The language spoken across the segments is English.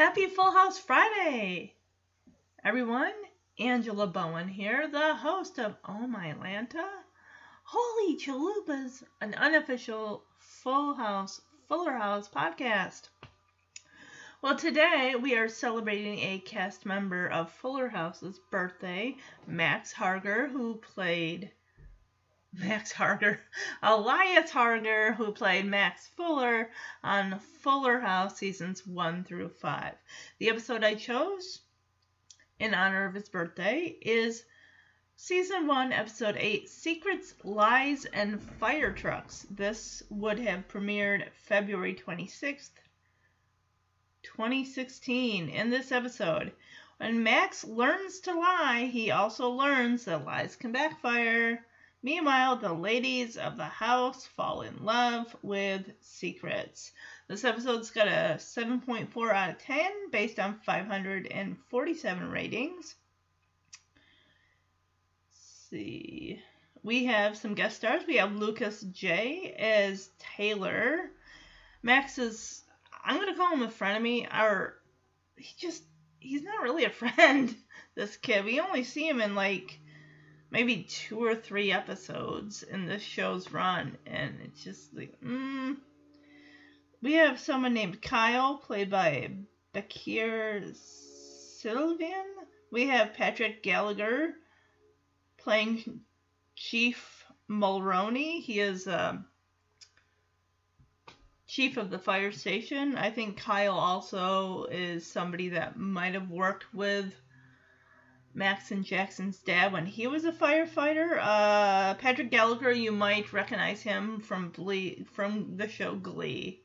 Happy Full House Friday! Everyone, Angela Bowen here, the host of Oh My Lanta. Holy Chalupas, an unofficial Full House, Fuller House podcast. Well, today we are celebrating a cast member of Fuller House's birthday, Max Harger, who played Max Harger, Elias Harger, who played Max Fuller on Fuller House seasons 1 through 5. The episode I chose in honor of his birthday is season 1, episode 8 Secrets, Lies, and Fire Trucks. This would have premiered February 26th, 2016. In this episode, when Max learns to lie, he also learns that lies can backfire. Meanwhile, the ladies of the house fall in love with secrets. This episode's got a 7.4 out of 10 based on 547 ratings. Let's see. We have some guest stars. We have Lucas J as Taylor. Max is, I'm going to call him a frenemy, or he just, he's not really a friend, this kid. We only see him in like maybe two or three episodes in this show's run, and it's just like, mm. We have someone named Kyle, played by Bakir Sylvian. We have Patrick Gallagher playing Chief Mulroney. He is um, chief of the fire station. I think Kyle also is somebody that might have worked with Max and Jackson's dad when he was a firefighter. Uh, Patrick Gallagher, you might recognize him from Glee, from the show Glee.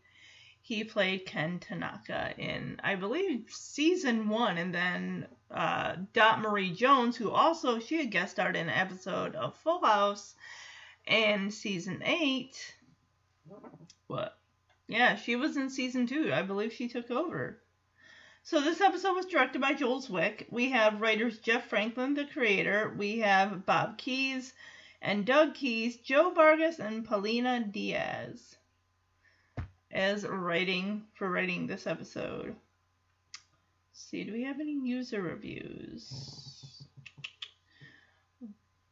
He played Ken Tanaka in, I believe, season one, and then uh, Dot Marie Jones, who also she had guest starred in an episode of Full House, in season eight. What? Yeah, she was in season two. I believe she took over. So this episode was directed by Joel Zwick. We have writers Jeff Franklin, the creator. We have Bob Keys and Doug Keys, Joe Vargas, and Paulina Diaz as writing for writing this episode. Let's see, do we have any user reviews?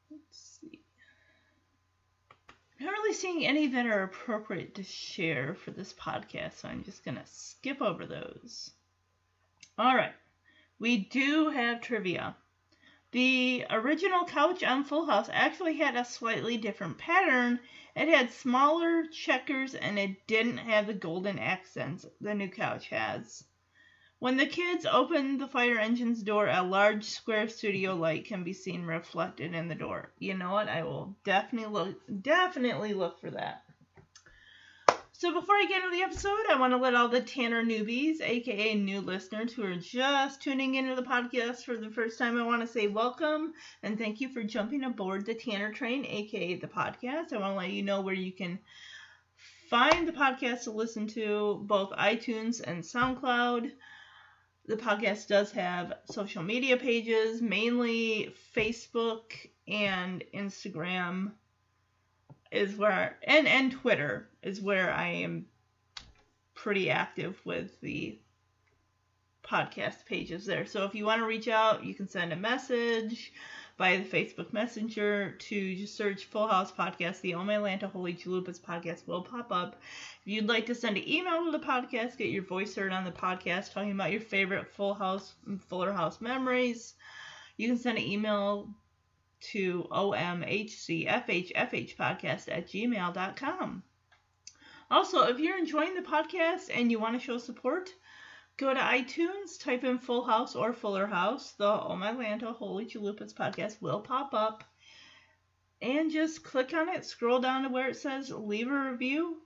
Let's see. I'm not really seeing any that are appropriate to share for this podcast, so I'm just gonna skip over those. All right. We do have trivia. The original couch on Full House actually had a slightly different pattern. It had smaller checkers and it didn't have the golden accents the new couch has. When the kids open the fire engine's door, a large square studio light can be seen reflected in the door. You know what? I will definitely look definitely look for that. So before I get into the episode, I want to let all the Tanner newbies, aka new listeners who are just tuning into the podcast for the first time, I want to say welcome and thank you for jumping aboard the Tanner train, aka the podcast. I want to let you know where you can find the podcast to listen to, both iTunes and SoundCloud. The podcast does have social media pages, mainly Facebook and Instagram is where and and Twitter is where I am pretty active with the podcast pages there. So if you want to reach out, you can send a message via the Facebook Messenger to just search Full House Podcast. The Oh My Lanta Holy Chalupas podcast will pop up. If you'd like to send an email to the podcast, get your voice heard on the podcast, talking about your favorite Full House Fuller House memories, you can send an email to omhcfhfhpodcast at gmail.com. Also, if you're enjoying the podcast and you want to show support, go to iTunes, type in Full House or Fuller House. The Oh My Lanta Holy Chalupas podcast will pop up. And just click on it, scroll down to where it says leave a review,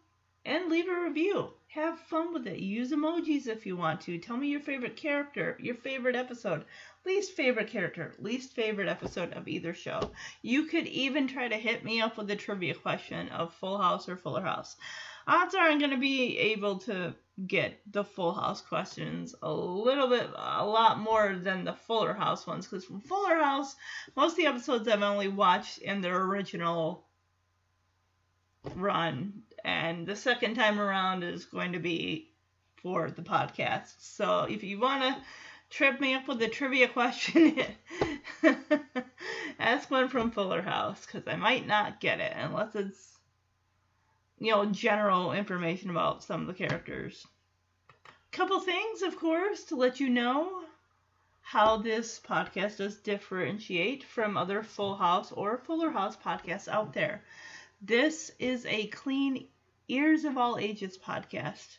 and leave a review. Have fun with it. Use emojis if you want to. Tell me your favorite character, your favorite episode, least favorite character, least favorite episode of either show. You could even try to hit me up with a trivia question of Full House or Fuller House. Odds are I'm going to be able to get the Full House questions a little bit, a lot more than the Fuller House ones, because from Fuller House, most of the episodes I've only watched in their original run, and the second time around is going to be for the podcast. So if you want to trip me up with a trivia question, ask one from Fuller House, because I might not get it unless it's you know, general information about some of the characters. Couple things, of course, to let you know how this podcast does differentiate from other Full House or Fuller House podcasts out there. This is a clean ears of all ages podcast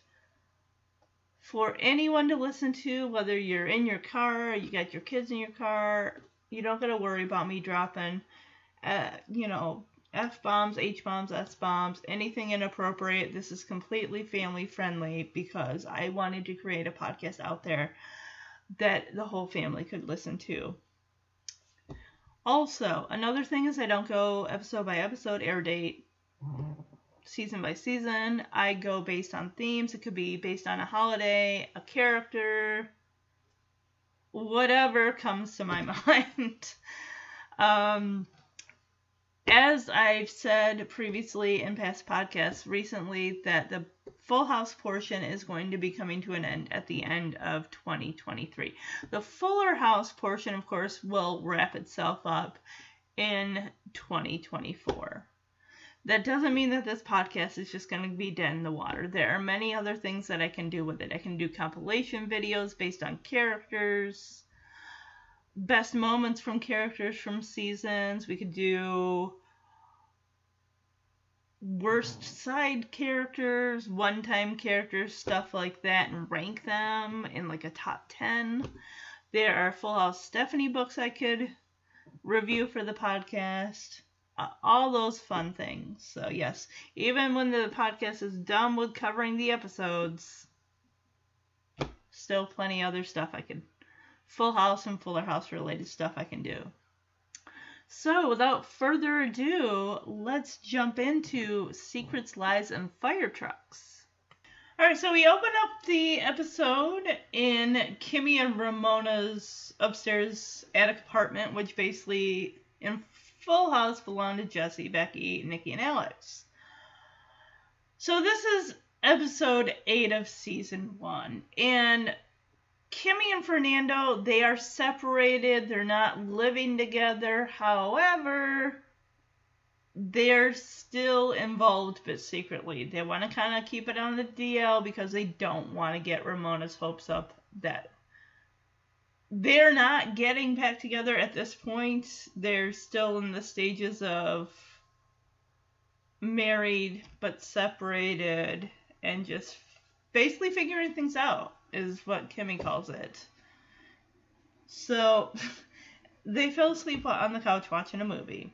for anyone to listen to, whether you're in your car, you got your kids in your car, you don't got to worry about me dropping, uh, you know, F bombs, H bombs, S bombs, anything inappropriate. This is completely family friendly because I wanted to create a podcast out there that the whole family could listen to. Also, another thing is I don't go episode by episode, air date, season by season. I go based on themes. It could be based on a holiday, a character, whatever comes to my mind. um, as I've said previously in past podcasts recently, that the Full House portion is going to be coming to an end at the end of 2023. The Fuller House portion, of course, will wrap itself up in 2024. That doesn't mean that this podcast is just going to be dead in the water. There are many other things that I can do with it. I can do compilation videos based on characters best moments from characters from seasons. We could do worst side characters, one time characters, stuff like that, and rank them in like a top 10. There are Full House Stephanie books I could review for the podcast. All those fun things. So, yes, even when the podcast is done with covering the episodes, still plenty other stuff I can, Full House and Fuller House related stuff I can do. So, without further ado, let's jump into Secrets, Lies, and Fire Trucks. Alright, so we open up the episode in Kimmy and Ramona's upstairs attic apartment, which basically in Full House belonged to Jesse, Becky, Nikki, and Alex. So, this is episode 8 of season 1, and Kimmy and Fernando, they are separated. They're not living together. However, they're still involved, but secretly. They want to kind of keep it on the DL because they don't want to get Ramona's hopes up that they're not getting back together at this point. They're still in the stages of married but separated and just basically figuring things out is what Kimmy calls it. So they fell asleep on the couch watching a movie.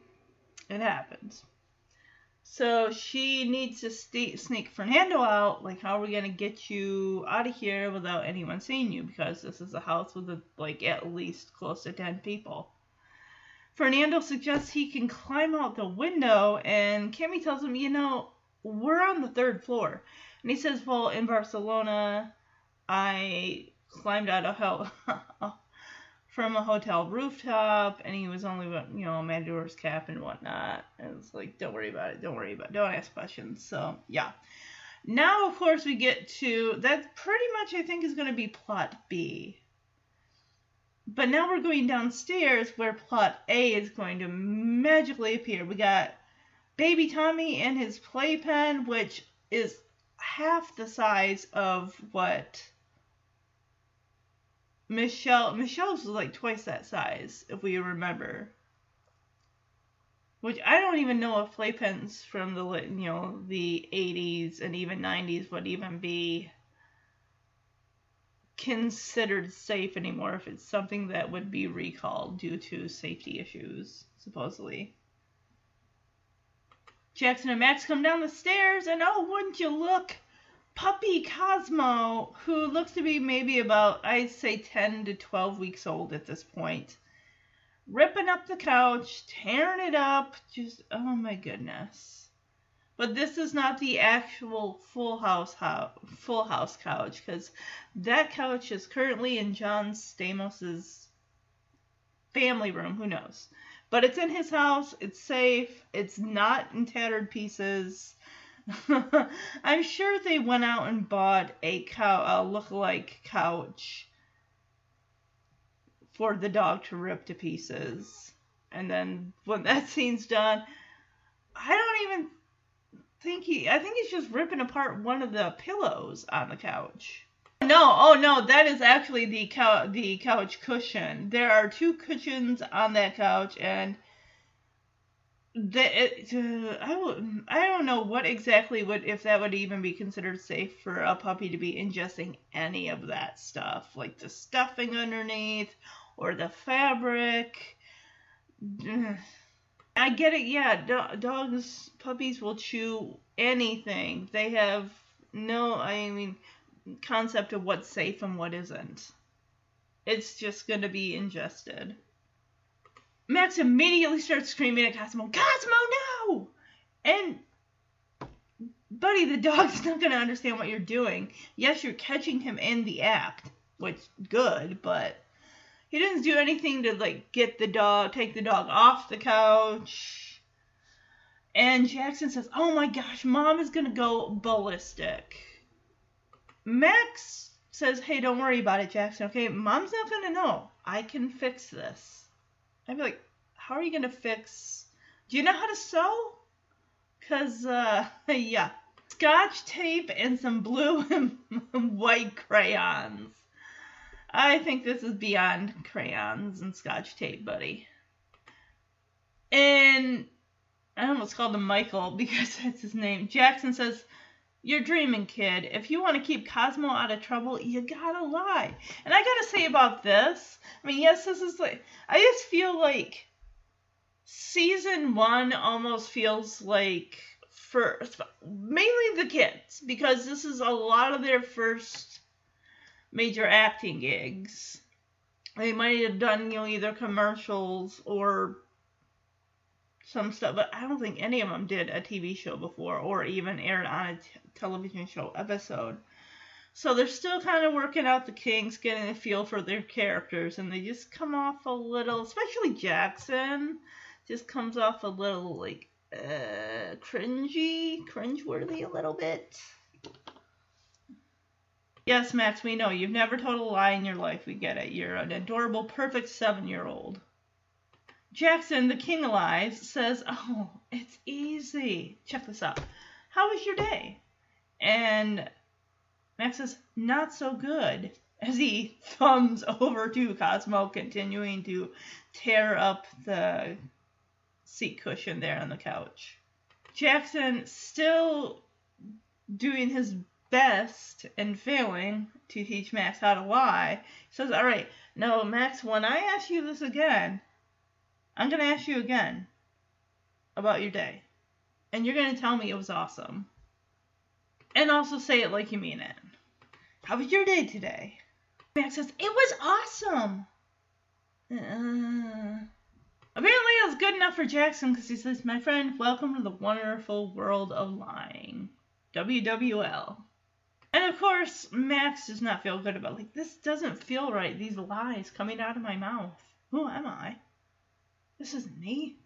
It happens. So she needs to st- sneak Fernando out. Like, how are we gonna get you out of here without anyone seeing you? Because this is a house with a, like at least close to ten people. Fernando suggests he can climb out the window, and Kimmy tells him, you know, we're on the third floor. And he says, well, in Barcelona, I climbed out a ho- from a hotel rooftop, and he was only, you know, a Matador's cap and whatnot. And it's like, don't worry about it, don't worry about it, don't ask questions. So, yeah. Now, of course, we get to that pretty much, I think, is going to be plot B. But now we're going downstairs where plot A is going to magically appear. We got baby Tommy and his playpen, which is half the size of what Michelle Michelle's was like twice that size, if we remember. Which I don't even know if playpens from the you know the 80s and even 90s would even be considered safe anymore if it's something that would be recalled due to safety issues, supposedly. Jackson and Max come down the stairs, and oh, wouldn't you look? Puppy Cosmo, who looks to be maybe about, I'd say 10 to 12 weeks old at this point, ripping up the couch, tearing it up, just, oh my goodness. But this is not the actual full house, house full house couch because that couch is currently in John Stamos's family room. Who knows? But it's in his house. It's safe. It's not in tattered pieces. I'm sure they went out and bought a cow, a look-alike couch for the dog to rip to pieces. And then when that scene's done, I don't even think he. I think he's just ripping apart one of the pillows on the couch. No, oh no, that is actually the couch the couch cushion. There are two cushions on that couch, and the uh, I I don't know what exactly would if that would even be considered safe for a puppy to be ingesting any of that stuff, like the stuffing underneath or the fabric. I get it, yeah. Do- dogs, puppies will chew anything. They have no, I mean, concept of what's safe and what isn't. It's just going to be ingested. Max immediately starts screaming at Cosmo, Cosmo, no! And, buddy, the dog's not going to understand what you're doing. Yes, you're catching him in the act, which good, but he doesn't do anything to like get the dog, take the dog off the couch. And Jackson says, "Oh my gosh, mom is gonna go ballistic." Max says, "Hey, don't worry about it, Jackson. Okay, mom's not gonna know. I can fix this." I'd be like, "How are you gonna fix? Do you know how to sew?" Cause uh, yeah, scotch tape and some blue and white crayons. I think this is beyond crayons and scotch tape, buddy. And I almost called him Michael because that's his name. Jackson says, You're dreaming, kid. If you want to keep Cosmo out of trouble, you gotta lie. And I gotta say about this, I mean, yes, this is like, I just feel like season one almost feels like for mainly the kids because this is a lot of their first major acting gigs. They might have done, you know, either commercials or some stuff, but I don't think any of them did a TV show before or even aired on a t- television show episode. So they're still kind of working out the kinks, getting a feel for their characters, and they just come off a little, especially Jackson, just comes off a little like uh, cringy, cringeworthy a little bit. Yes, Max, we know. You've never told a lie in your life. We get it. You're an adorable, perfect seven year old. Jackson, the king of lies, says, Oh, it's easy. Check this out. How was your day? And Max says, Not so good. As he thumbs over to Cosmo, continuing to tear up the seat cushion there on the couch. Jackson, still doing his best and failing to teach Max how to lie, says, All right, now, Max, when I ask you this again, I'm going to ask you again about your day. And you're going to tell me it was awesome. And also say it like you mean it. How was your day today? Max says, It was awesome. Uh, apparently, was good enough for Jackson because he says, My friend, welcome to the wonderful world of lying. WWL. And of course, Max does not feel good about like this doesn't feel right. These lies coming out of my mouth. Who am I? This isn't me.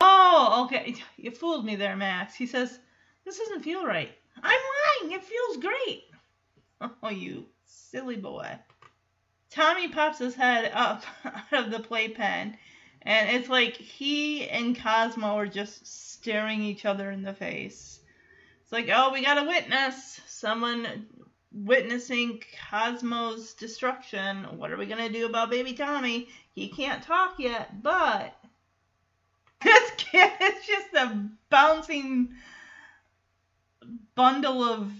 Oh, okay. You fooled me there, Max. He says, This doesn't feel right. I'm lying. It feels great. Oh, you silly boy. Tommy pops his head up out of the playpen, and it's like he and Cosmo are just staring each other in the face. It's like, oh, we got a witness. Someone witnessing Cosmo's destruction. What are we going to do about baby Tommy? He can't talk yet, but this kid is just a bouncing bundle of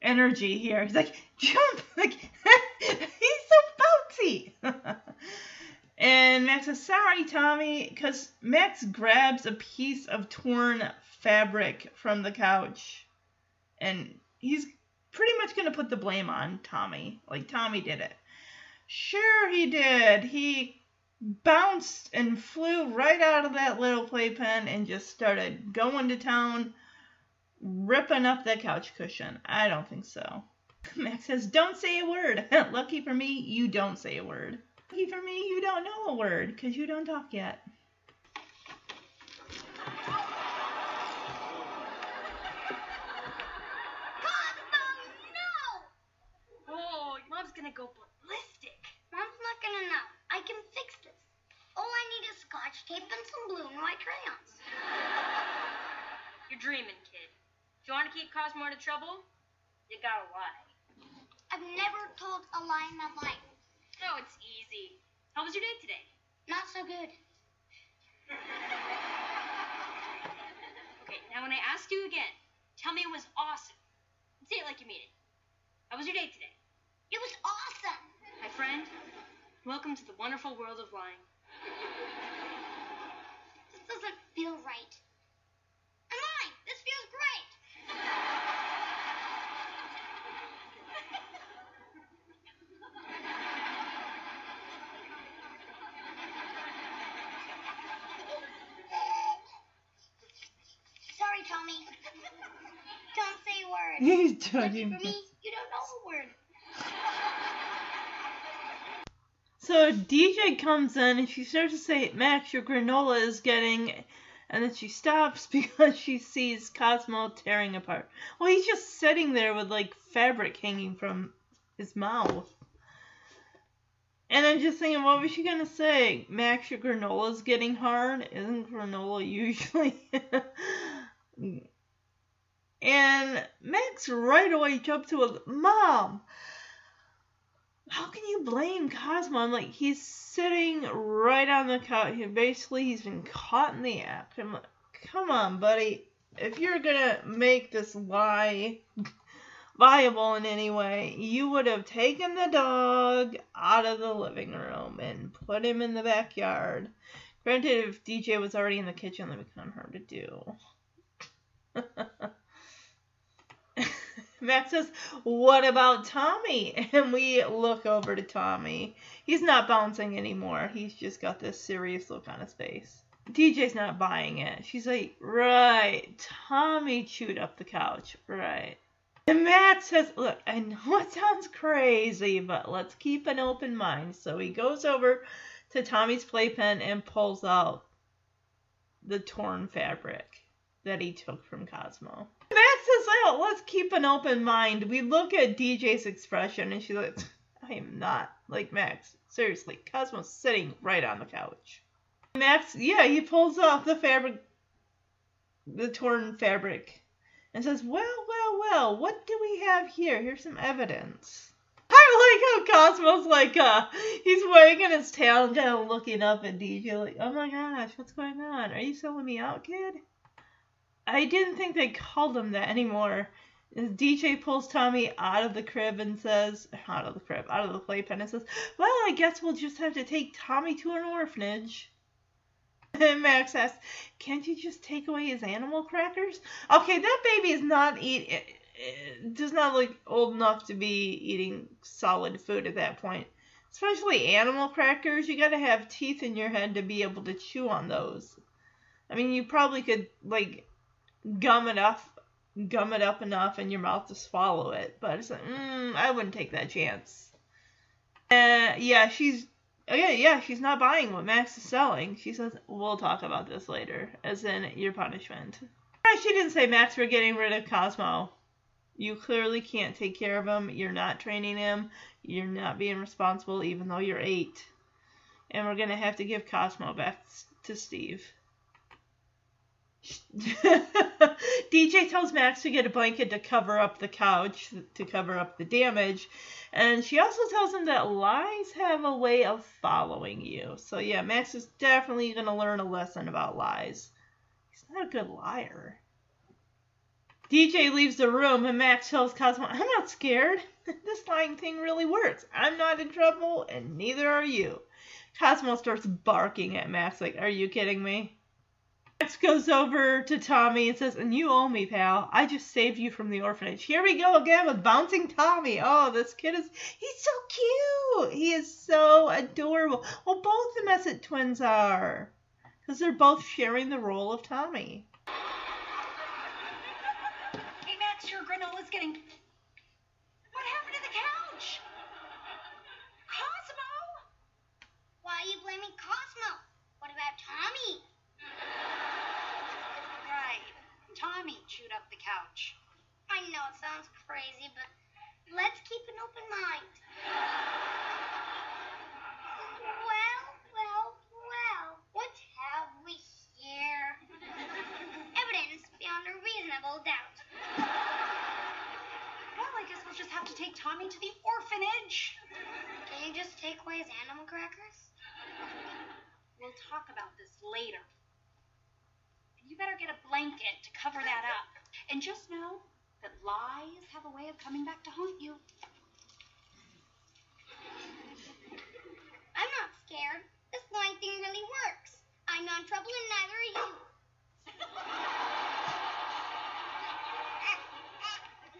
energy here. He's like, jump! Like, he's so bouncy! and Max says, sorry, Tommy, because Max grabs a piece of torn fabric from the couch and he's pretty much going to put the blame on Tommy. Like, Tommy did it. Sure, he did. He bounced and flew right out of that little playpen and just started going to town, ripping up that couch cushion. I don't think so. Max says, Don't say a word. Lucky for me, you don't say a word. Lucky for me, you don't know a word because you don't talk yet. Cosmo, no! Oh, your mom's gonna go ballistic. Mom's not gonna know. I can fix this. All I need is scotch tape and some blue and white crayons. You're dreaming, kid. If you want to keep Cosmo out of trouble, you gotta lie. I've never told a lie in my life. Oh, it's easy. How was your day today? Not so good. Okay, now when I ask you again, tell me it was awesome. Say it like you mean it. How was your day today? It was awesome. My friend, welcome to the wonderful world of lying. This doesn't feel right. I'm lying. This feels great. Sorry, Tommy. Don't say a word. He's judging. for me, you don't know a word. So DJ comes in and she starts to say, Max, your granola is getting. And then she stops because she sees Cosmo tearing apart. Well, he's just sitting there with like fabric hanging from his mouth. And I'm just thinking, what was she gonna say? Max, your granola's getting hard? Isn't granola usually? and Max right away jumped to a Mom! How can you blame Cosmo? I'm like, he's sitting right on the couch. He, basically, he's been caught in the act. I'm like, come on, buddy. If you're gonna make this lie viable in any way, you would have taken the dog out of the living room and put him in the backyard. Granted, if DJ was already in the kitchen, that would kind of hard to do. Max says, What about Tommy? And we look over to Tommy. He's not bouncing anymore. He's just got this serious look on his face. DJ's not buying it. She's like, Right. Tommy chewed up the couch. Right. And Matt says, Look, I know it sounds crazy, but let's keep an open mind. So he goes over to Tommy's playpen and pulls out the torn fabric that he took from Cosmo. Let's keep an open mind. We look at DJ's expression and she's like, I am not. Like, Max, seriously, Cosmo's sitting right on the couch. Max, yeah, he pulls off the fabric, the torn fabric, and says, well, well, well, what do we have here? Here's some evidence. I like how Cosmo's like, uh, he's wagging his tail and kind of looking up at DJ like, oh my gosh, what's going on? Are you selling me out, kid? I didn't think they called him that anymore. DJ pulls Tommy out of the crib and says, out of the crib, out of the playpen and says, well, I guess we'll just have to take Tommy to an orphanage. And Max asks, can't you just take away his animal crackers? Okay, that baby is not eat, it does not look old enough to be eating solid food at that point. Especially animal crackers, you gotta have teeth in your head to be able to chew on those. I mean, you probably could, like, gum it up, gum it up enough in your mouth to swallow it. But it's like, mm, I wouldn't take that chance. Uh, yeah, she's okay. Yeah, she's not buying what Max is selling. She says, "We'll talk about this later," as in your punishment. She didn't say Max, we're getting rid of Cosmo. You clearly can't take care of him. You're not training him. You're not being responsible, even though you're eight. And we're gonna have to give Cosmo back to Steve. DJ tells Max to get a blanket to cover up the couch, to cover up the damage. And she also tells him that lies have a way of following you. So, yeah, Max is definitely going to learn a lesson about lies. He's not a good liar. DJ leaves the room and Max tells Cosmo, I'm not scared. this lying thing really works. I'm not in trouble, and neither are you. Cosmo starts barking at Max, like, Are you kidding me? Max goes over to Tommy and says, And you owe me, pal. I just saved you from the orphanage. Here we go again with bouncing Tommy. Oh, this kid is. He's so cute. He is so adorable. Well, both the Messitt twins are. Because they're both sharing the role of Tommy. Hey, Max, your granola's getting. What happened to the couch? Cosmo? Why are you blaming Cosmo? What about Tommy? Tommy chewed up the couch. I know it sounds crazy, but let's keep an open mind. Well, well, well, what have we here? Evidence beyond a reasonable doubt. Well, I guess we'll just have to take Tommy to the orphanage. Can you just take away his animal crackers? We'll talk about this later. And you better get a blanket to cover that up. And just know that lies have a way of coming back to haunt you. I'm not scared. This blind thing really works. I'm not in trouble and neither are you.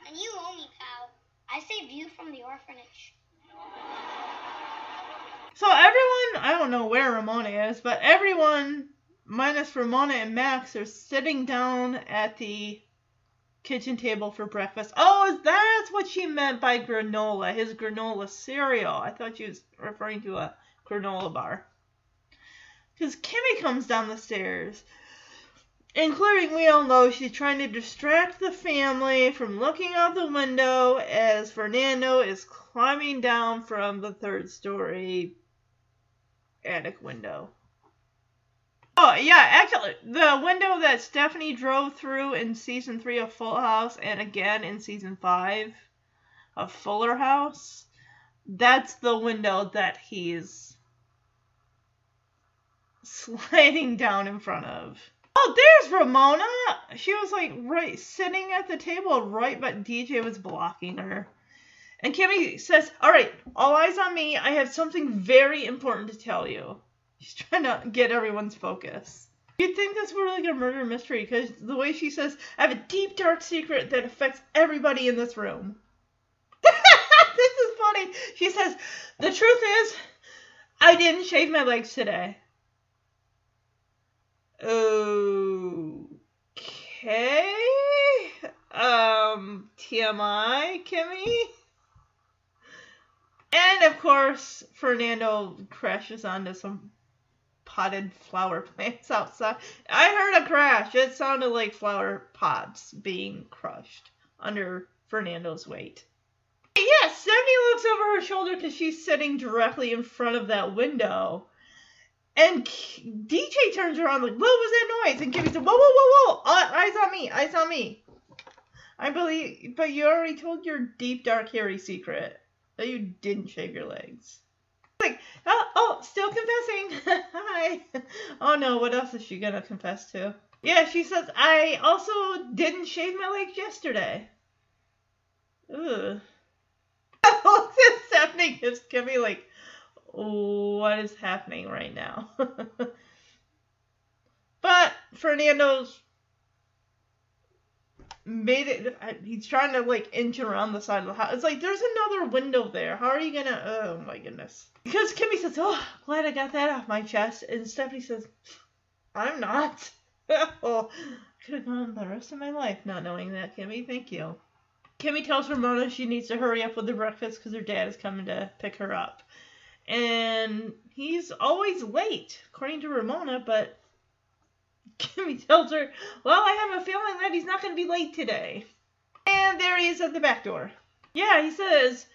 and you owe me, pal. I saved you from the orphanage. So everyone, I don't know where Ramona is, but everyone minus Ramona and Max are sitting down at the kitchen table for breakfast. Oh, that's what she meant by granola, his granola cereal. I thought she was referring to a granola bar. Because Kimmy comes down the stairs. Including, we all know she's trying to distract the family from looking out the window as Fernando is climbing down from the third story attic window. Oh, yeah, actually, the window that Stephanie drove through in season three of Full House and again in season five of Fuller House, that's the window that he's sliding down in front of. Oh, there's Ramona! She was like right sitting at the table, right, but DJ was blocking her. And Kimmy says, All right, all eyes on me. I have something very important to tell you. She's trying to get everyone's focus. You'd think this were like a murder mystery because the way she says, I have a deep, dark secret that affects everybody in this room. this is funny. She says, The truth is, I didn't shave my legs today. Okay. Um, TMI, Kimmy? And of course, Fernando crashes onto some potted flower plants outside. I heard a crash. It sounded like flower pots being crushed under Fernando's weight. Yes, Stephanie looks over her shoulder because she's sitting directly in front of that window. And DJ turns around like, what was that noise? And Kimmy said, whoa, whoa, whoa, whoa, uh, eyes on me, eyes on me. I believe, but you already told your deep, dark, hairy secret that you didn't shave your legs. Like, oh, oh still confessing. Hi. Oh no, what else is she gonna confess to? Yeah, she says, I also didn't shave my legs yesterday. Ugh. Stephanie gives Kimmy like, what is happening right now? but Fernando's made it. He's trying to like inch around the side of the house. It's like there's another window there. How are you gonna? Oh my goodness. Because Kimmy says, "Oh, glad I got that off my chest," and Stephanie says, "I'm not." oh, could have gone the rest of my life not knowing that, Kimmy. Thank you. Kimmy tells Ramona she needs to hurry up with the breakfast because her dad is coming to pick her up. And he's always late, according to Ramona, but Kimmy tells her, Well, I have a feeling that he's not going to be late today. And there he is at the back door. Yeah, he says,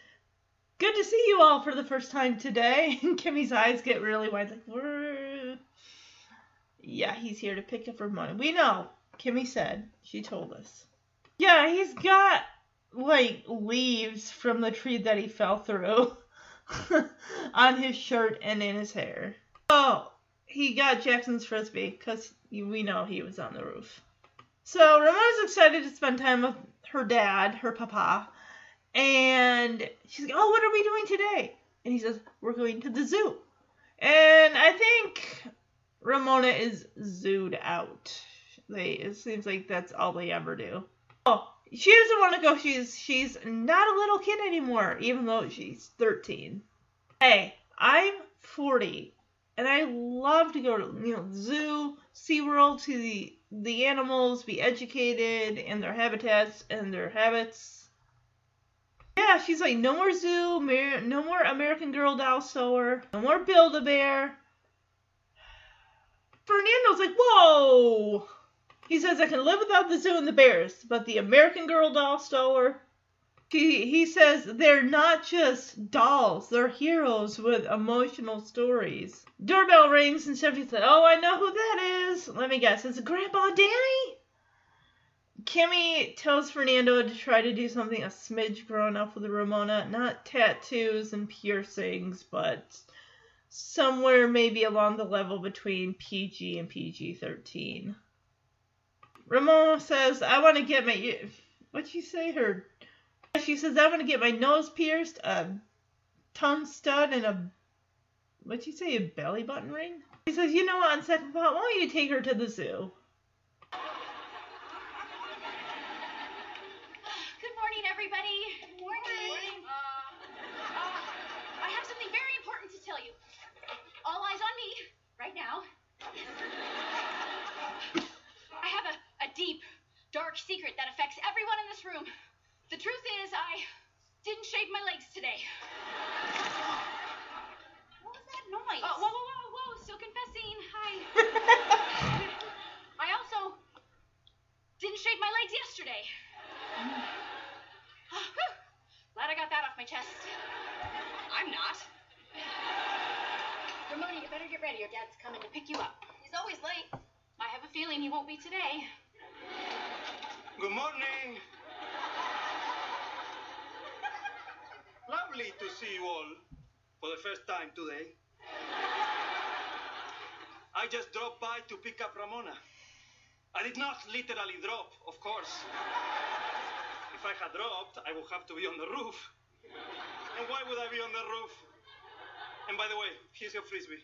Good to see you all for the first time today. And Kimmy's eyes get really wide, like, We're... Yeah, he's here to pick up Ramona. We know. Kimmy said. She told us. Yeah, he's got, like, leaves from the tree that he fell through on his shirt and in his hair. Oh, he got Jackson's frisbee because we know he was on the roof. So Ramona's excited to spend time with her dad, her papa, and she's like, "Oh, what are we doing today?" And he says, "We're going to the zoo." And I think Ramona is zooed out. They it seems like that's all they ever do. Oh, she doesn't want to go. She's she's not a little kid anymore, even though she's 13. Hey, I'm 40, and I love to go to you know zoo, SeaWorld, to the the animals, be educated in their habitats and their habits. Yeah, she's like, no more zoo, no more American Girl doll store, no more Build a Bear. Fernando's like, whoa! He says, I can live without the zoo and the bears, but the American Girl doll store. He, he says they're not just dolls, they're heroes with emotional stories. Doorbell rings and Stephanie said, Oh, I know who that is. Let me guess, it's Grandpa Danny? Kimmy tells Fernando to try to do something a smidge grown up with Ramona. Not tattoos and piercings, but somewhere maybe along the level between PG and PG 13. Ramona says, I want to get my. What'd she say? Her. She says, I want to get my nose pierced, a tongue stud, and a. What'd she say? A belly button ring? He says, You know what? On second thought, why don't you take her to the zoo? Good morning, everybody. Good morning. Uh, I have something very important to tell you. All eyes on me right now. I have a, a deep, dark secret that affects everyone in this room. The truth is, I didn't shave my legs today. What was that noise? Oh, whoa, whoa, whoa, whoa! Still confessing. Hi. I also didn't shave my legs yesterday. Mm. Whew. Glad I got that off my chest. I'm not. Ramona, you better get ready. Your dad's coming to pick you up. He's always late. I have a feeling he won't be today. Good morning. Lovely to see you all for the first time today. I just dropped by to pick up Ramona. I did not literally drop, of course. If I had dropped, I would have to be on the roof. And why would I be on the roof? And by the way, here's your frisbee.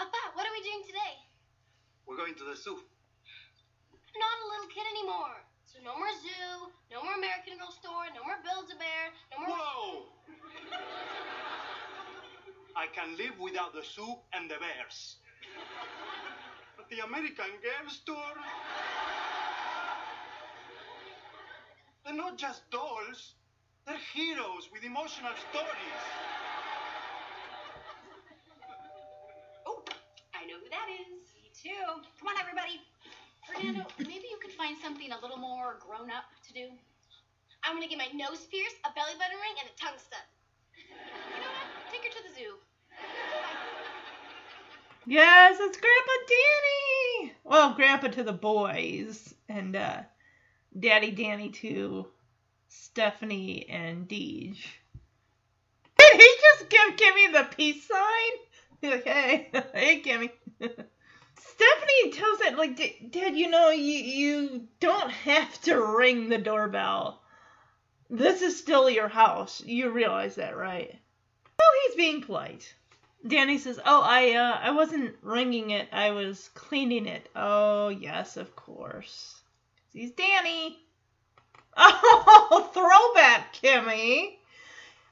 Papa, what are we doing today? We're going to the zoo. I'm not a little kid anymore. So no more zoo, no more American Girl store, no more Build-A-Bear, no more... Whoa! I can live without the zoo and the bears. But the American Girl store. They're not just dolls, they're heroes with emotional stories. Oh, I know who that is. Me too. Come on, everybody. Fernando, maybe you could find something a little more grown up to do. I'm gonna get my nose pierced, a belly button ring, and a tongue stud. You know what? Take her to the zoo. Yes, it's Grandpa Danny. Well, Grandpa to the boys, and uh, Daddy Danny to Stephanie and Deej. Did he just give Kimmy the peace sign? He's like, hey, hey, Kimmy. Stephanie tells it like, "D- Dad, you know, you you don't have to ring the doorbell. This is still your house. You realize that, right? Well, he's being polite. Danny says, "Oh, I uh, I wasn't ringing it. I was cleaning it." Oh, yes, of course. He's Danny. Oh, throwback, Kimmy.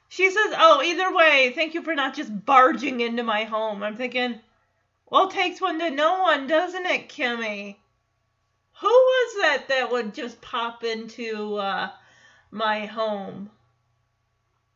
She says, "Oh, either way, thank you for not just barging into my home." I'm thinking, well, it takes one to know one, doesn't it, Kimmy? Who was that that would just pop into uh, my home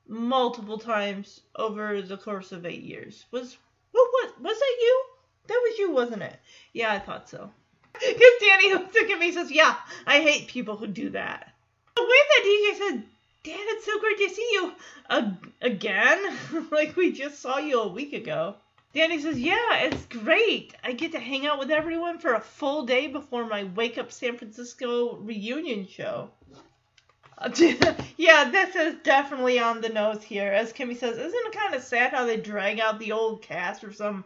multiple times over the course of eight years? Was what was was that you? That was you, wasn't it? Yeah, I thought so. Because Danny looks at me and says, "Yeah, I hate people who do that." The way that DJ said, "Dad, it's so great to see you Ag- again," like we just saw you a week ago. Danny says, Yeah, it's great. I get to hang out with everyone for a full day before my Wake Up San Francisco reunion show. yeah, this is definitely on the nose here. As Kimmy says, isn't it kind of sad how they drag out the old cast for some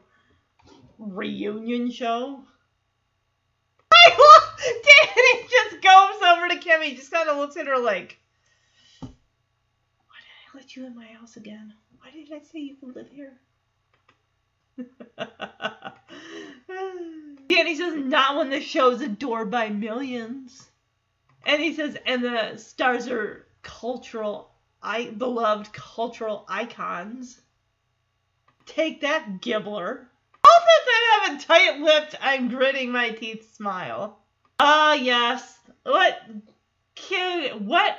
reunion show? I love Danny just goes over to Kimmy, just kind of looks at her like, Why did I let you in my house again. Why did I say you could live here? Danny says, not when the show's adored by millions. And he says, and the stars are cultural, I beloved cultural icons. Take that, Gibbler. Of them have a tight-lipped, I'm gritting my teeth smile. Ah, yes. What kid? What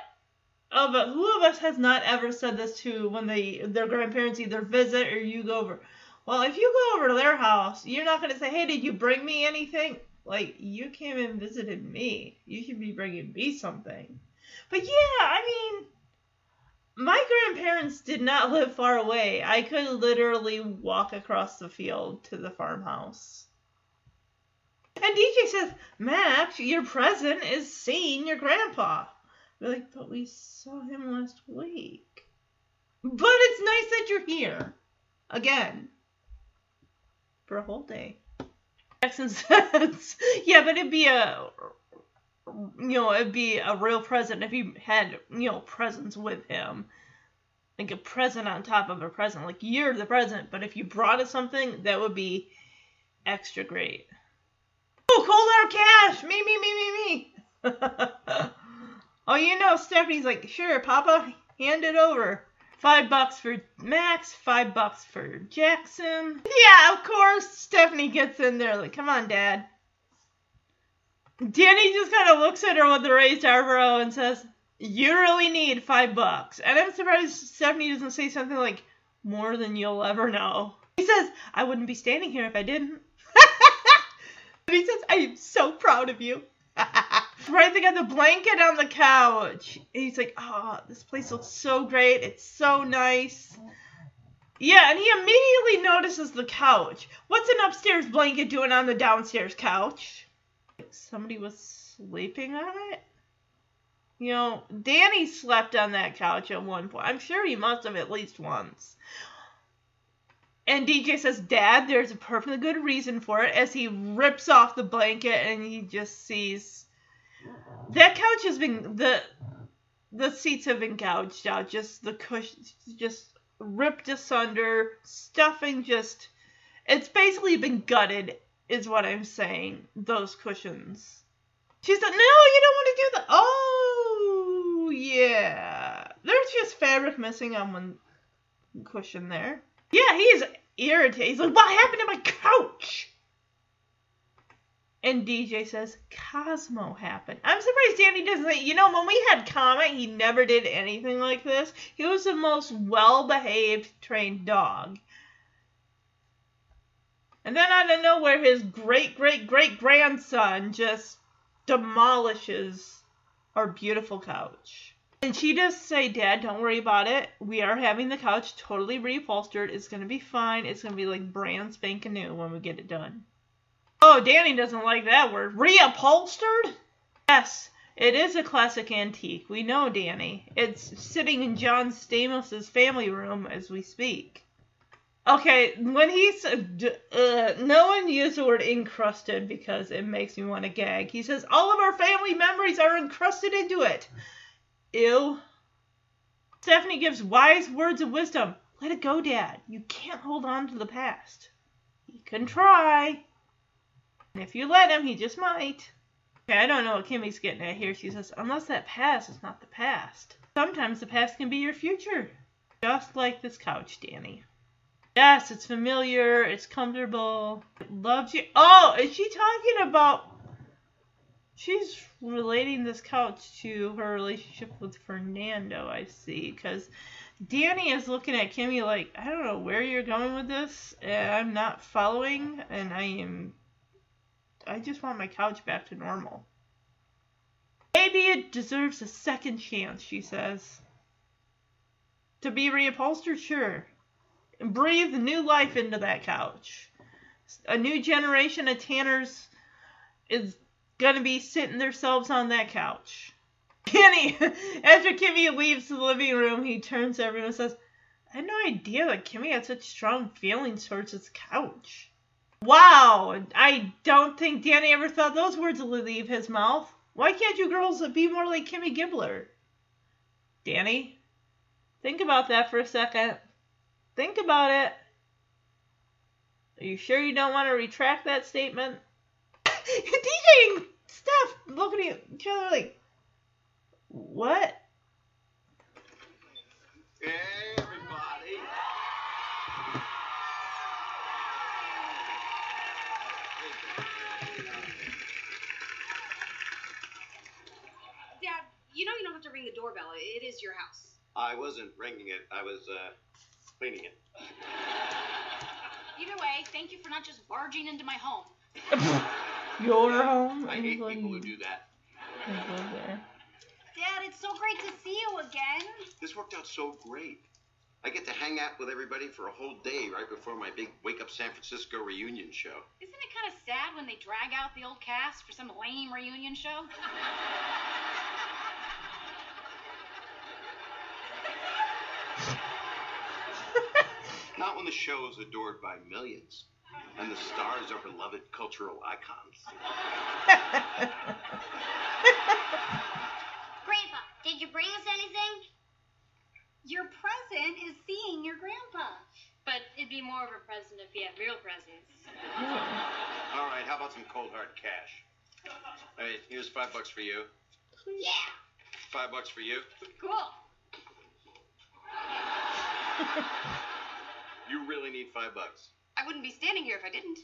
of a, who of us has not ever said this to when they their grandparents either visit or you go over? Well, if you go over to their house, you're not going to say, "Hey, did you bring me anything?" Like you came and visited me. You should be bringing me something. But yeah, I mean, my grandparents did not live far away. I could literally walk across the field to the farmhouse. And DJ says, Max, your present is seeing your grandpa. We're like, but we saw him last week. But it's nice that you're here. Again. For a whole day. Jackson says, yeah, but it'd be a, you know, it'd be a real present if he had, you know, presents with him. Like a present on top of a present. Like you're the present, but if you brought us something, that would be extra great. Oh, cold hard cash! Me, me, me, me, me! oh, you know, Stephanie's like, sure, Papa, hand it over. Five bucks for Max, five bucks for Jackson. Yeah, of course, Stephanie gets in there like, come on, Dad. Danny just kind of looks at her with a raised eyebrow and says, you really need five bucks. And I'm surprised Stephanie doesn't say something like, more than you'll ever know. He says, I wouldn't be standing here if I didn't. and he says, I am so proud of you. right, they got the blanket on the couch. And he's like, oh, this place looks so great. It's so nice. Yeah, and he immediately notices the couch. What's an upstairs blanket doing on the downstairs couch? Somebody was sleeping on it? You know, Danny slept on that couch at one point. I'm sure he must have at least once. And DJ says, Dad, there's a perfectly good reason for it, as he rips off the blanket and he just sees that couch has been the the seats have been gouged out, just the cushion just ripped asunder, stuffing just it's basically been gutted, is what I'm saying. Those cushions. She said, No, you don't want to do that. Oh yeah. There's just fabric missing on one cushion there. Yeah, he is irritated. He's like, What happened to my couch? And DJ says, Cosmo happened. I'm surprised Danny doesn't say, you know, when we had Comet, he never did anything like this. He was the most well behaved trained dog. And then out of nowhere, his great great great grandson just demolishes our beautiful couch. And she just say, Dad, don't worry about it. We are having the couch totally reupholstered. It's going to be fine. It's going to be like brand spanking new when we get it done. Oh, Danny doesn't like that word. Reupholstered? Yes, it is a classic antique. We know, Danny. It's sitting in John Stamos's family room as we speak. Okay, when he said, uh, no one used the word encrusted because it makes me want to gag. He says, all of our family memories are encrusted into it. Ew. Stephanie gives wise words of wisdom. Let it go, Dad. You can't hold on to the past. You can try. And if you let him, he just might. Okay, I don't know what Kimmy's getting at here. She says, unless that past is not the past. Sometimes the past can be your future. Just like this couch, Danny. Yes, it's familiar, it's comfortable, it loves you. Oh, is she talking about. She's relating this couch to her relationship with Fernando, I see. Because Danny is looking at Kimmy like, I don't know where you're going with this. I'm not following, and I am. I just want my couch back to normal. Maybe it deserves a second chance, she says. To be reupholstered? Sure And breathe new life into that couch. A new generation of Tanners is gonna be sitting themselves on that couch. Kenny, after Kimmy leaves the living room, he turns to everyone and says, I had no idea that Kimmy had such strong feelings towards this couch. Wow, I don't think Danny ever thought those words would leave his mouth. Why can't you girls be more like Kimmy Gibbler? Danny, Think about that for a second. Think about it. Are you sure you don't want to retract that statement? DJ and Steph looking at each other like, what? You know you don't have to ring the doorbell. It is your house. I wasn't ringing it. I was uh, cleaning it. Either way, thank you for not just barging into my home. Your home? I and hate like, people who do that. you go there. Dad, it's so great to see you again. This worked out so great. I get to hang out with everybody for a whole day right before my big Wake Up San Francisco reunion show. Isn't it kind of sad when they drag out the old cast for some lame reunion show? Not when the show is adored by millions and the stars are beloved cultural icons. Grandpa, did you bring us anything? Your present is seeing your grandpa. But it'd be more of a present if you had real presents. All right, how about some cold hard cash? All right, here's five bucks for you. Yeah. Five bucks for you. Cool. You really need five bucks. I wouldn't be standing here if I didn't.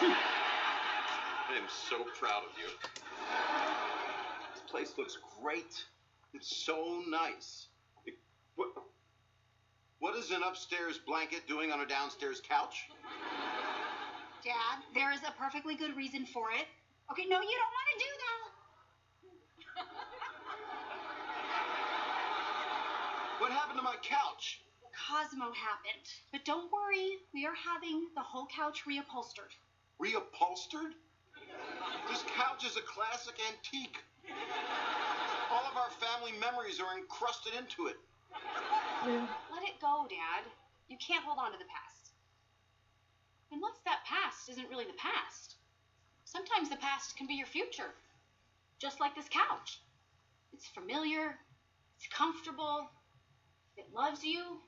I am so proud of you. This place looks great. It's so nice. It- what, what is an upstairs blanket doing on a downstairs couch? Dad, there is a perfectly good reason for it. Okay, no, you don't want to do that. What happened to my couch? Cosmo happened. But don't worry, we are having the whole couch reupholstered. Reupholstered? This couch is a classic antique. All of our family memories are encrusted into it. Let it go, Dad. You can't hold on to the past. Unless that past isn't really the past. Sometimes the past can be your future. Just like this couch. It's familiar, it's comfortable, it loves you.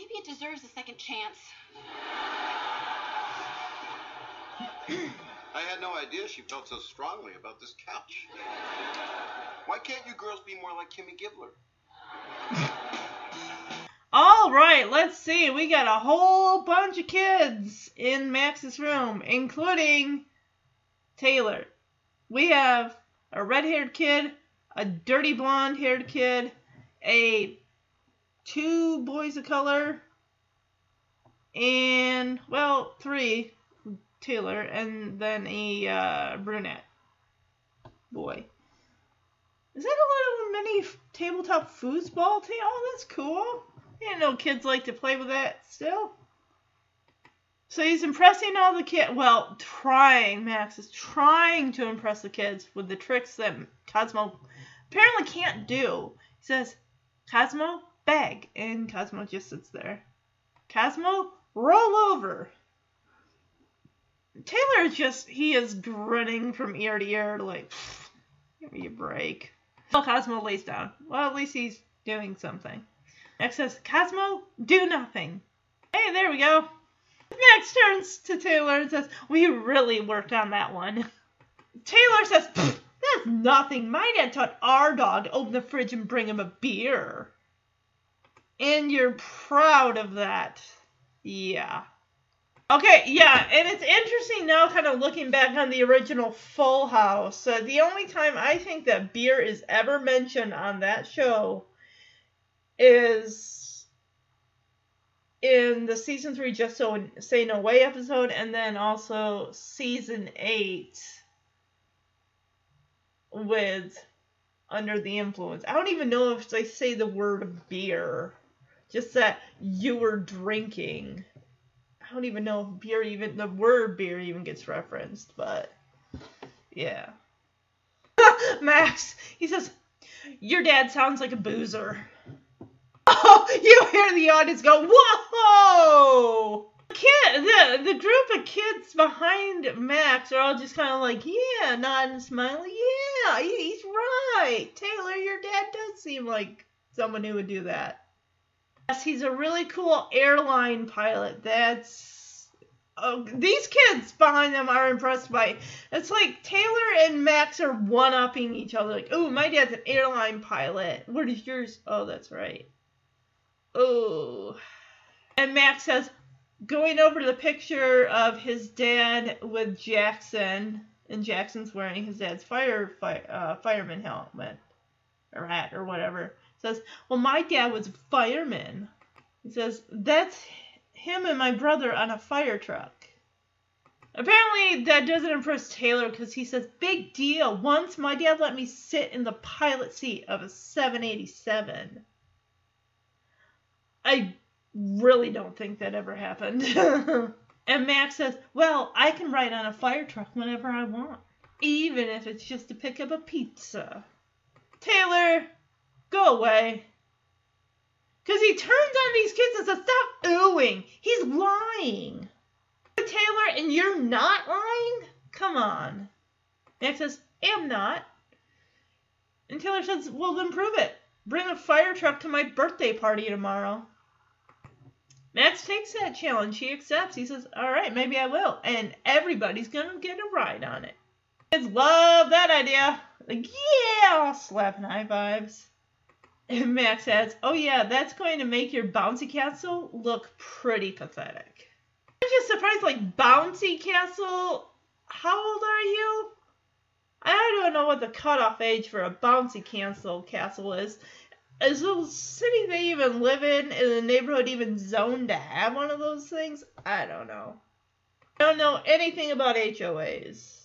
Maybe it deserves a second chance. I had no idea she felt so strongly about this couch. Why can't you girls be more like Kimmy Gibbler? All right, let's see. We got a whole bunch of kids in Max's room, including Taylor. We have a red haired kid, a dirty blonde haired kid, a two boys of color, and, well, three, Taylor, and then a uh, brunette boy. Is that a little mini tabletop foosball team? Oh, that's cool. I didn't know kids like to play with that still. So he's impressing all the kids. Well, trying. Max is trying to impress the kids with the tricks that Cosmo apparently can't do. He says, Cosmo, beg. And Cosmo just sits there. Cosmo, roll over. Taylor just, he is grinning from ear to ear, like, give me a break. Well, Cosmo lays down. Well, at least he's doing something. Max says, Cosmo, do nothing. Hey, there we go. Max turns to Taylor and says, We really worked on that one. Taylor says, "Pfft, That's nothing. My dad taught our dog to open the fridge and bring him a beer. And you're proud of that. Yeah. Okay, yeah, and it's interesting now, kind of looking back on the original Full House. Uh, the only time I think that beer is ever mentioned on that show is in the season three Just So Say No Way episode, and then also season eight with Under the Influence. I don't even know if they say the word beer, just that you were drinking. I don't even know if beer even the word beer even gets referenced, but yeah. Max, he says, Your dad sounds like a boozer. Oh, you hear the audience go, Whoa! Kid, the, the group of kids behind Max are all just kind of like, Yeah, nodding smiling. Yeah, he- he's right. Taylor, your dad does seem like someone who would do that. Yes, he's a really cool airline pilot. That's oh, these kids behind them are impressed by. It's like Taylor and Max are one upping each other. Like, oh, my dad's an airline pilot. What is yours? Oh, that's right. Oh. And Max says, going over the picture of his dad with Jackson, and Jackson's wearing his dad's fire, fire uh, fireman helmet or hat or whatever. Says, well, my dad was a fireman. He says, that's him and my brother on a fire truck. Apparently, that doesn't impress Taylor because he says, big deal. Once my dad let me sit in the pilot seat of a 787. I really don't think that ever happened. and Max says, Well, I can ride on a fire truck whenever I want, even if it's just to pick up a pizza. Taylor, go away. Because he turns on these kids and says, Stop oohing. He's lying. Taylor, and you're not lying? Come on. Max says, Am not. And Taylor says, Well, then prove it. Bring a fire truck to my birthday party tomorrow. Max takes that challenge. He accepts. He says, All right, maybe I will. And everybody's going to get a ride on it. Kids love that idea. Like, yeah, slapping high fives. And Max adds, Oh, yeah, that's going to make your bouncy castle look pretty pathetic. I'm just surprised, like, bouncy castle. How old are you? I don't know what the cutoff age for a bouncy castle castle is is the city they even live in in the neighborhood even zoned to have one of those things? I don't know. I don't know anything about HOAs.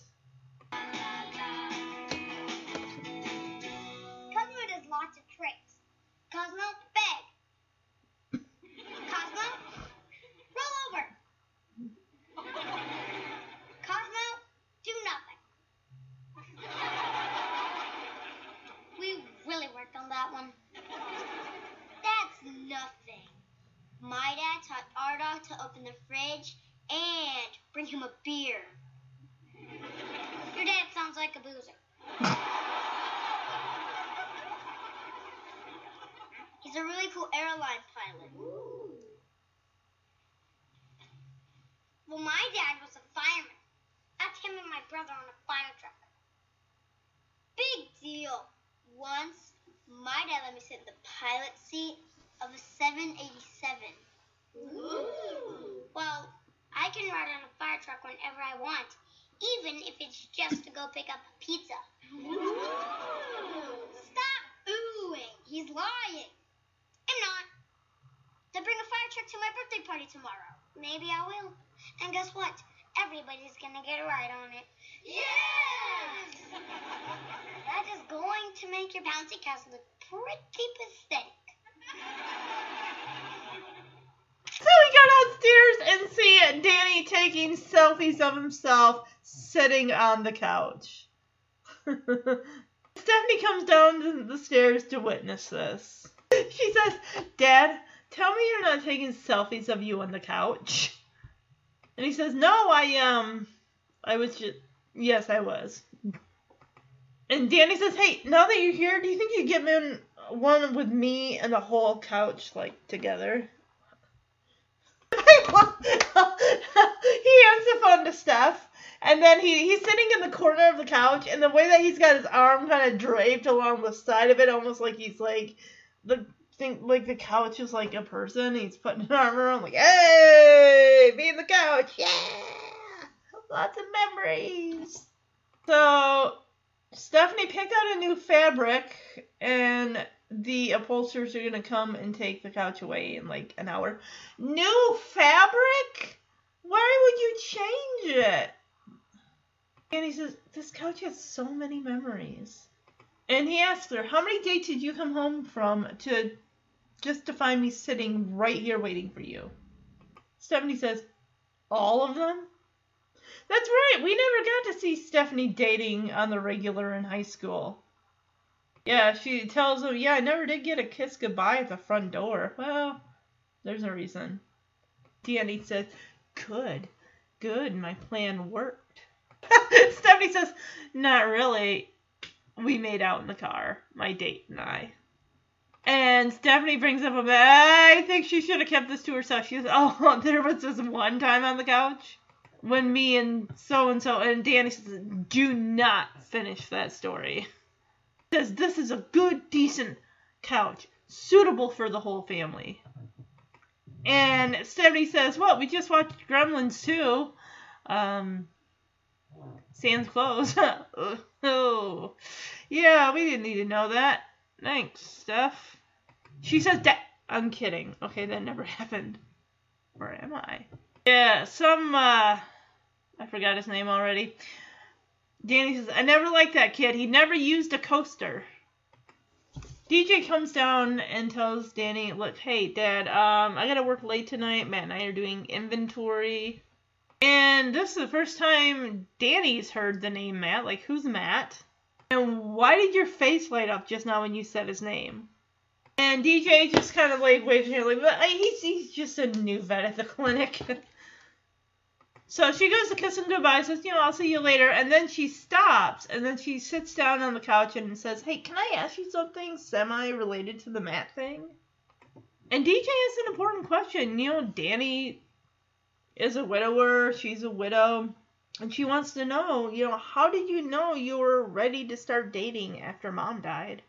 Open the fridge and bring him a beer. Your dad sounds like a boozer. He's a really cool airline pilot. Well, my dad was a fireman. That's him and my brother on a fire truck. Big deal. Once, my dad let me sit in the pilot seat of a 787. Well, I can ride on a fire truck whenever I want, even if it's just to go pick up a pizza. Stop oohing. He's lying. I'm not. Then bring a fire truck to my birthday party tomorrow. Maybe I will. And guess what? Everybody's gonna get a ride on it. Yes! that is going to make your bouncy castle look pretty pathetic. So we go downstairs and see Danny taking selfies of himself sitting on the couch. Stephanie comes down the stairs to witness this. She says, Dad, tell me you're not taking selfies of you on the couch. And he says, No, I, um, I was just, yes, I was. And Danny says, Hey, now that you're here, do you think you'd get me one with me and the whole couch, like, together? he hands the phone to Steph, and then he, he's sitting in the corner of the couch, and the way that he's got his arm kind of draped along the side of it, almost like he's like the thing, like the couch is like a person. He's putting an arm around, like, hey, be in the couch, yeah, lots of memories. So Stephanie picked out a new fabric, and the upholsterers are gonna come and take the couch away in like an hour. New fabric? Why would you change it? And he says, This couch has so many memories. And he asks her, How many dates did you come home from to just to find me sitting right here waiting for you? Stephanie says, All of them? That's right, we never got to see Stephanie dating on the regular in high school. Yeah, she tells him, Yeah, I never did get a kiss goodbye at the front door. Well, there's a reason. Danny says, Good, good, my plan worked. Stephanie says, Not really. We made out in the car, my date and I. And Stephanie brings up a, I think she should have kept this to herself. She says, "Oh, there was this one time on the couch when me and so and so and Danny says, do not finish that story." Says this is a good, decent couch, suitable for the whole family. And Stephanie says, "Well, we just watched Gremlins 2." Um, Sans clothes. oh, yeah, we didn't need to know that. Thanks, Steph. She says. I'm kidding. Okay, that never happened. Or am I? Yeah, some, uh, I forgot his name already. Danny says, I never liked that kid. He never used a coaster. DJ comes down and tells Danny, look, hey, Dad, um, I gotta work late tonight. Matt and I are doing inventory. And this is the first time Danny's heard the name Matt. Like, who's Matt? And why did your face light up just now when you said his name? And DJ just kind of like waves her like, but he's, he's just a new vet at the clinic. so she goes to kiss him goodbye, says, you know, I'll see you later. And then she stops, and then she sits down on the couch and says, hey, can I ask you something semi related to the Matt thing? And DJ has an important question. You know, Danny is a widower, she's a widow. And she wants to know, you know, how did you know you were ready to start dating after mom died?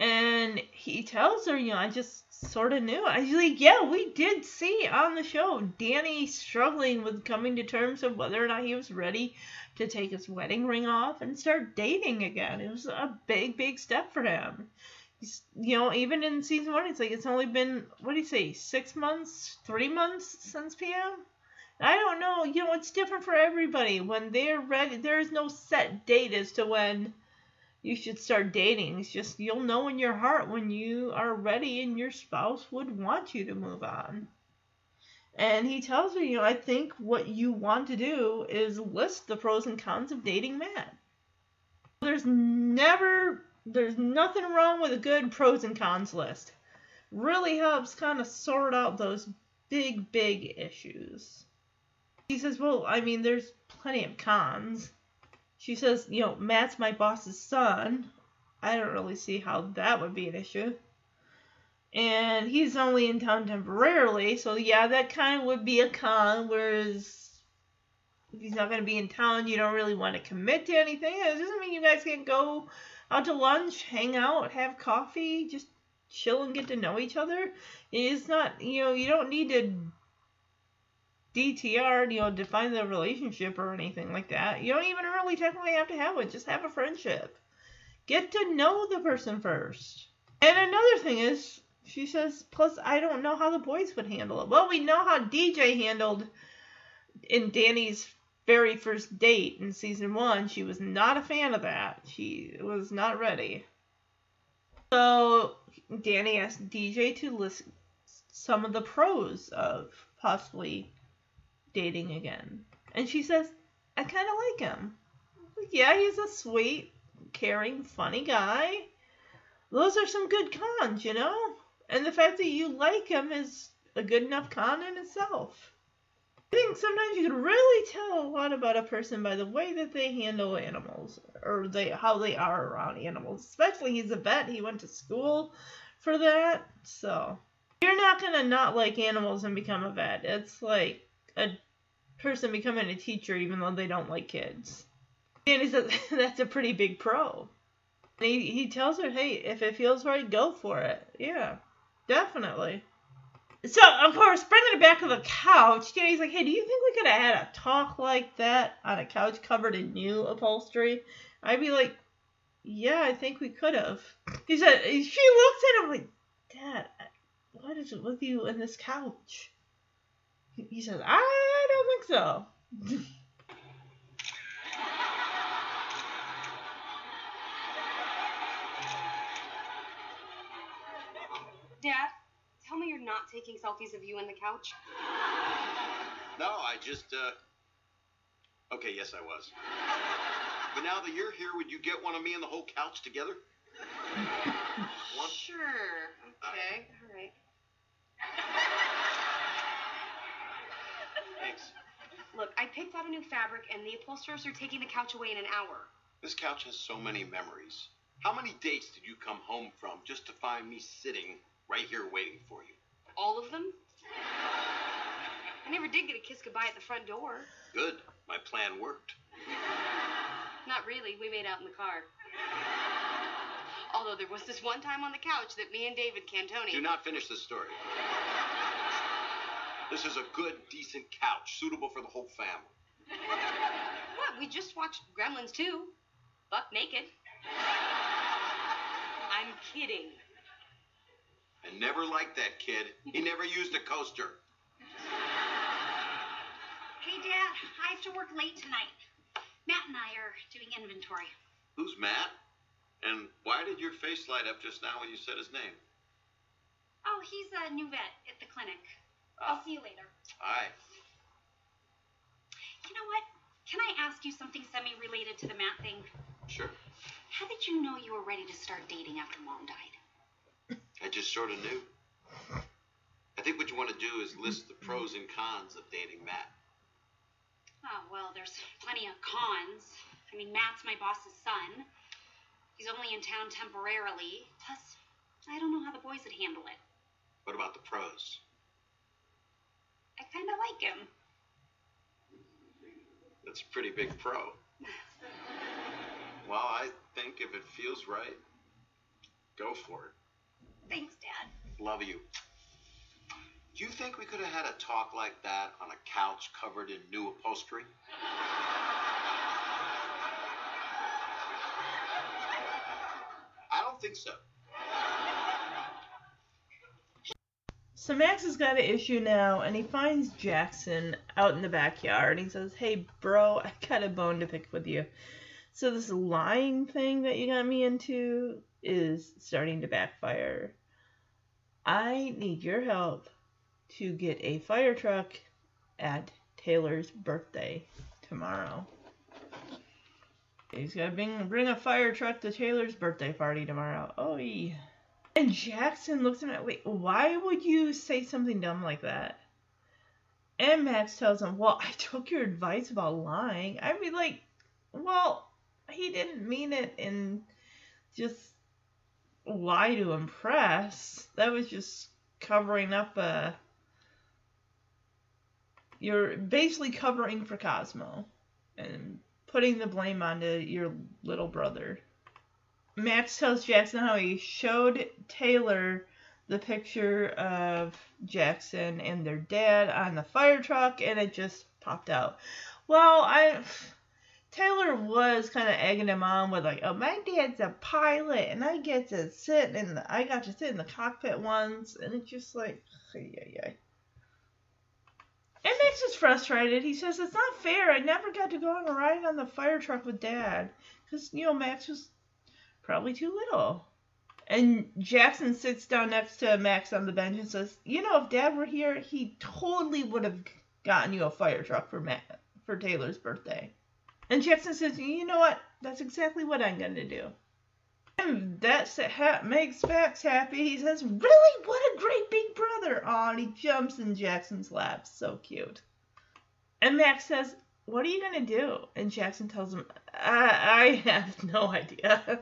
And he tells her, you know, I just sort of knew. I was like, yeah, we did see on the show Danny struggling with coming to terms of whether or not he was ready to take his wedding ring off and start dating again. It was a big, big step for him. He's, you know, even in season one, it's like it's only been, what do you say, six months, three months since Pam? I don't know. You know, it's different for everybody. When they're ready, there is no set date as to when you should start dating. It's just you'll know in your heart when you are ready and your spouse would want you to move on. And he tells her, you know, I think what you want to do is list the pros and cons of dating Matt. There's never, there's nothing wrong with a good pros and cons list. Really helps kind of sort out those big, big issues. He says, Well, I mean, there's plenty of cons. She says, You know, Matt's my boss's son. I don't really see how that would be an issue. And he's only in town temporarily, so yeah, that kind of would be a con, whereas if he's not going to be in town, you don't really want to commit to anything. It doesn't mean you guys can't go out to lunch, hang out, have coffee, just chill and get to know each other. It's not, you know, you don't need to DTR, you know, define the relationship or anything like that. You don't even really technically have to have one. Just have a friendship. Get to know the person first. And another thing is, she says, plus I don't know how the boys would handle it. Well, we know how DJ handled in Danny's very first date in season one. She was not a fan of that. She was not ready. So Danny asked DJ to list some of the pros of possibly dating again. And she says, I kind of like him. Yeah, he's a sweet, caring, funny guy. Those are some good cons, you know? And the fact that you like him is a good enough con in itself. I think sometimes you can really tell a lot about a person by the way that they handle animals or they how they are around animals. Especially he's a vet, he went to school for that. So you're not gonna not like animals and become a vet. It's like a person becoming a teacher even though they don't like kids. And he says that's a pretty big pro. And he, he tells her, hey, if it feels right, go for it. Yeah, definitely. So, of course, bringing it back to the couch, Danny's like, hey, do you think we could have had a talk like that on a couch covered in new upholstery? I'd be like, yeah, I think we could have. He said, she looks at him like, Dad, what is it with you and this couch? He says, I don't think so. Dad, tell me you're not taking selfies of you on the couch. No, I just, uh. Okay, yes, I was. But now that you're here, would you get one of me and the whole couch together? One? Sure. Okay. All right. Thanks. Look, I picked out a new fabric, and the upholsterers are taking the couch away in an hour. This couch has so many memories. How many dates did you come home from just to find me sitting right here waiting for you? All of them? I never did get a kiss goodbye at the front door. Good. My plan worked. Not really. We made out in the car. Although there was this one time on the couch that me and David Cantoni. Do not finish the story. This is a good, decent couch, suitable for the whole family. What? We just watched Gremlins 2. Buck naked. I'm kidding. I never liked that kid. He never used a coaster. Hey, Dad, I have to work late tonight. Matt and I are doing inventory. Who's Matt? And why did your face light up just now when you said his name? Oh, he's a new vet at the clinic. I'll see you later. Hi. You know what? Can I ask you something semi related to the Matt thing? Sure. How did you know you were ready to start dating after mom died? I just sort of knew. I think what you want to do is list the pros and cons of dating Matt. Oh, well, there's plenty of cons. I mean, Matt's my boss's son. He's only in town temporarily. Plus, I don't know how the boys would handle it. What about the pros? I kind of like him. That's a pretty big pro. Well, I think if it feels right, go for it. Thanks, Dad. Love you. Do you think we could have had a talk like that on a couch covered in new upholstery? I don't think so. So Max has got an issue now, and he finds Jackson out in the backyard. And he says, "Hey, bro, I got a bone to pick with you." So this lying thing that you got me into is starting to backfire. I need your help to get a fire truck at Taylor's birthday tomorrow. He's gotta bring bring a fire truck to Taylor's birthday party tomorrow. Oh yeah. And Jackson looks at him. Wait, why would you say something dumb like that? And Max tells him, "Well, I took your advice about lying." I mean, like, well, he didn't mean it in just lie to impress. That was just covering up a. You're basically covering for Cosmo and putting the blame onto your little brother. Max tells Jackson how he showed Taylor the picture of Jackson and their dad on the fire truck and it just popped out. Well, I Taylor was kind of egging him on with like, "Oh, my dad's a pilot and I get to sit in the I got to sit in the cockpit once." And it's just like, ay, ay. And Max is frustrated. He says, It's not fair. I never got to go on a ride on the fire truck with Dad. Because, you know, Max was probably too little. And Jackson sits down next to Max on the bench and says, You know, if Dad were here, he totally would have gotten you a fire truck for Matt, for Taylor's birthday. And Jackson says, You know what? That's exactly what I'm going to do. And that ha- makes Max happy. He says, Really? What a great big brother. Aw, and he jumps in Jackson's lap. So cute. And Max says, What are you going to do? And Jackson tells him, I, I have no idea.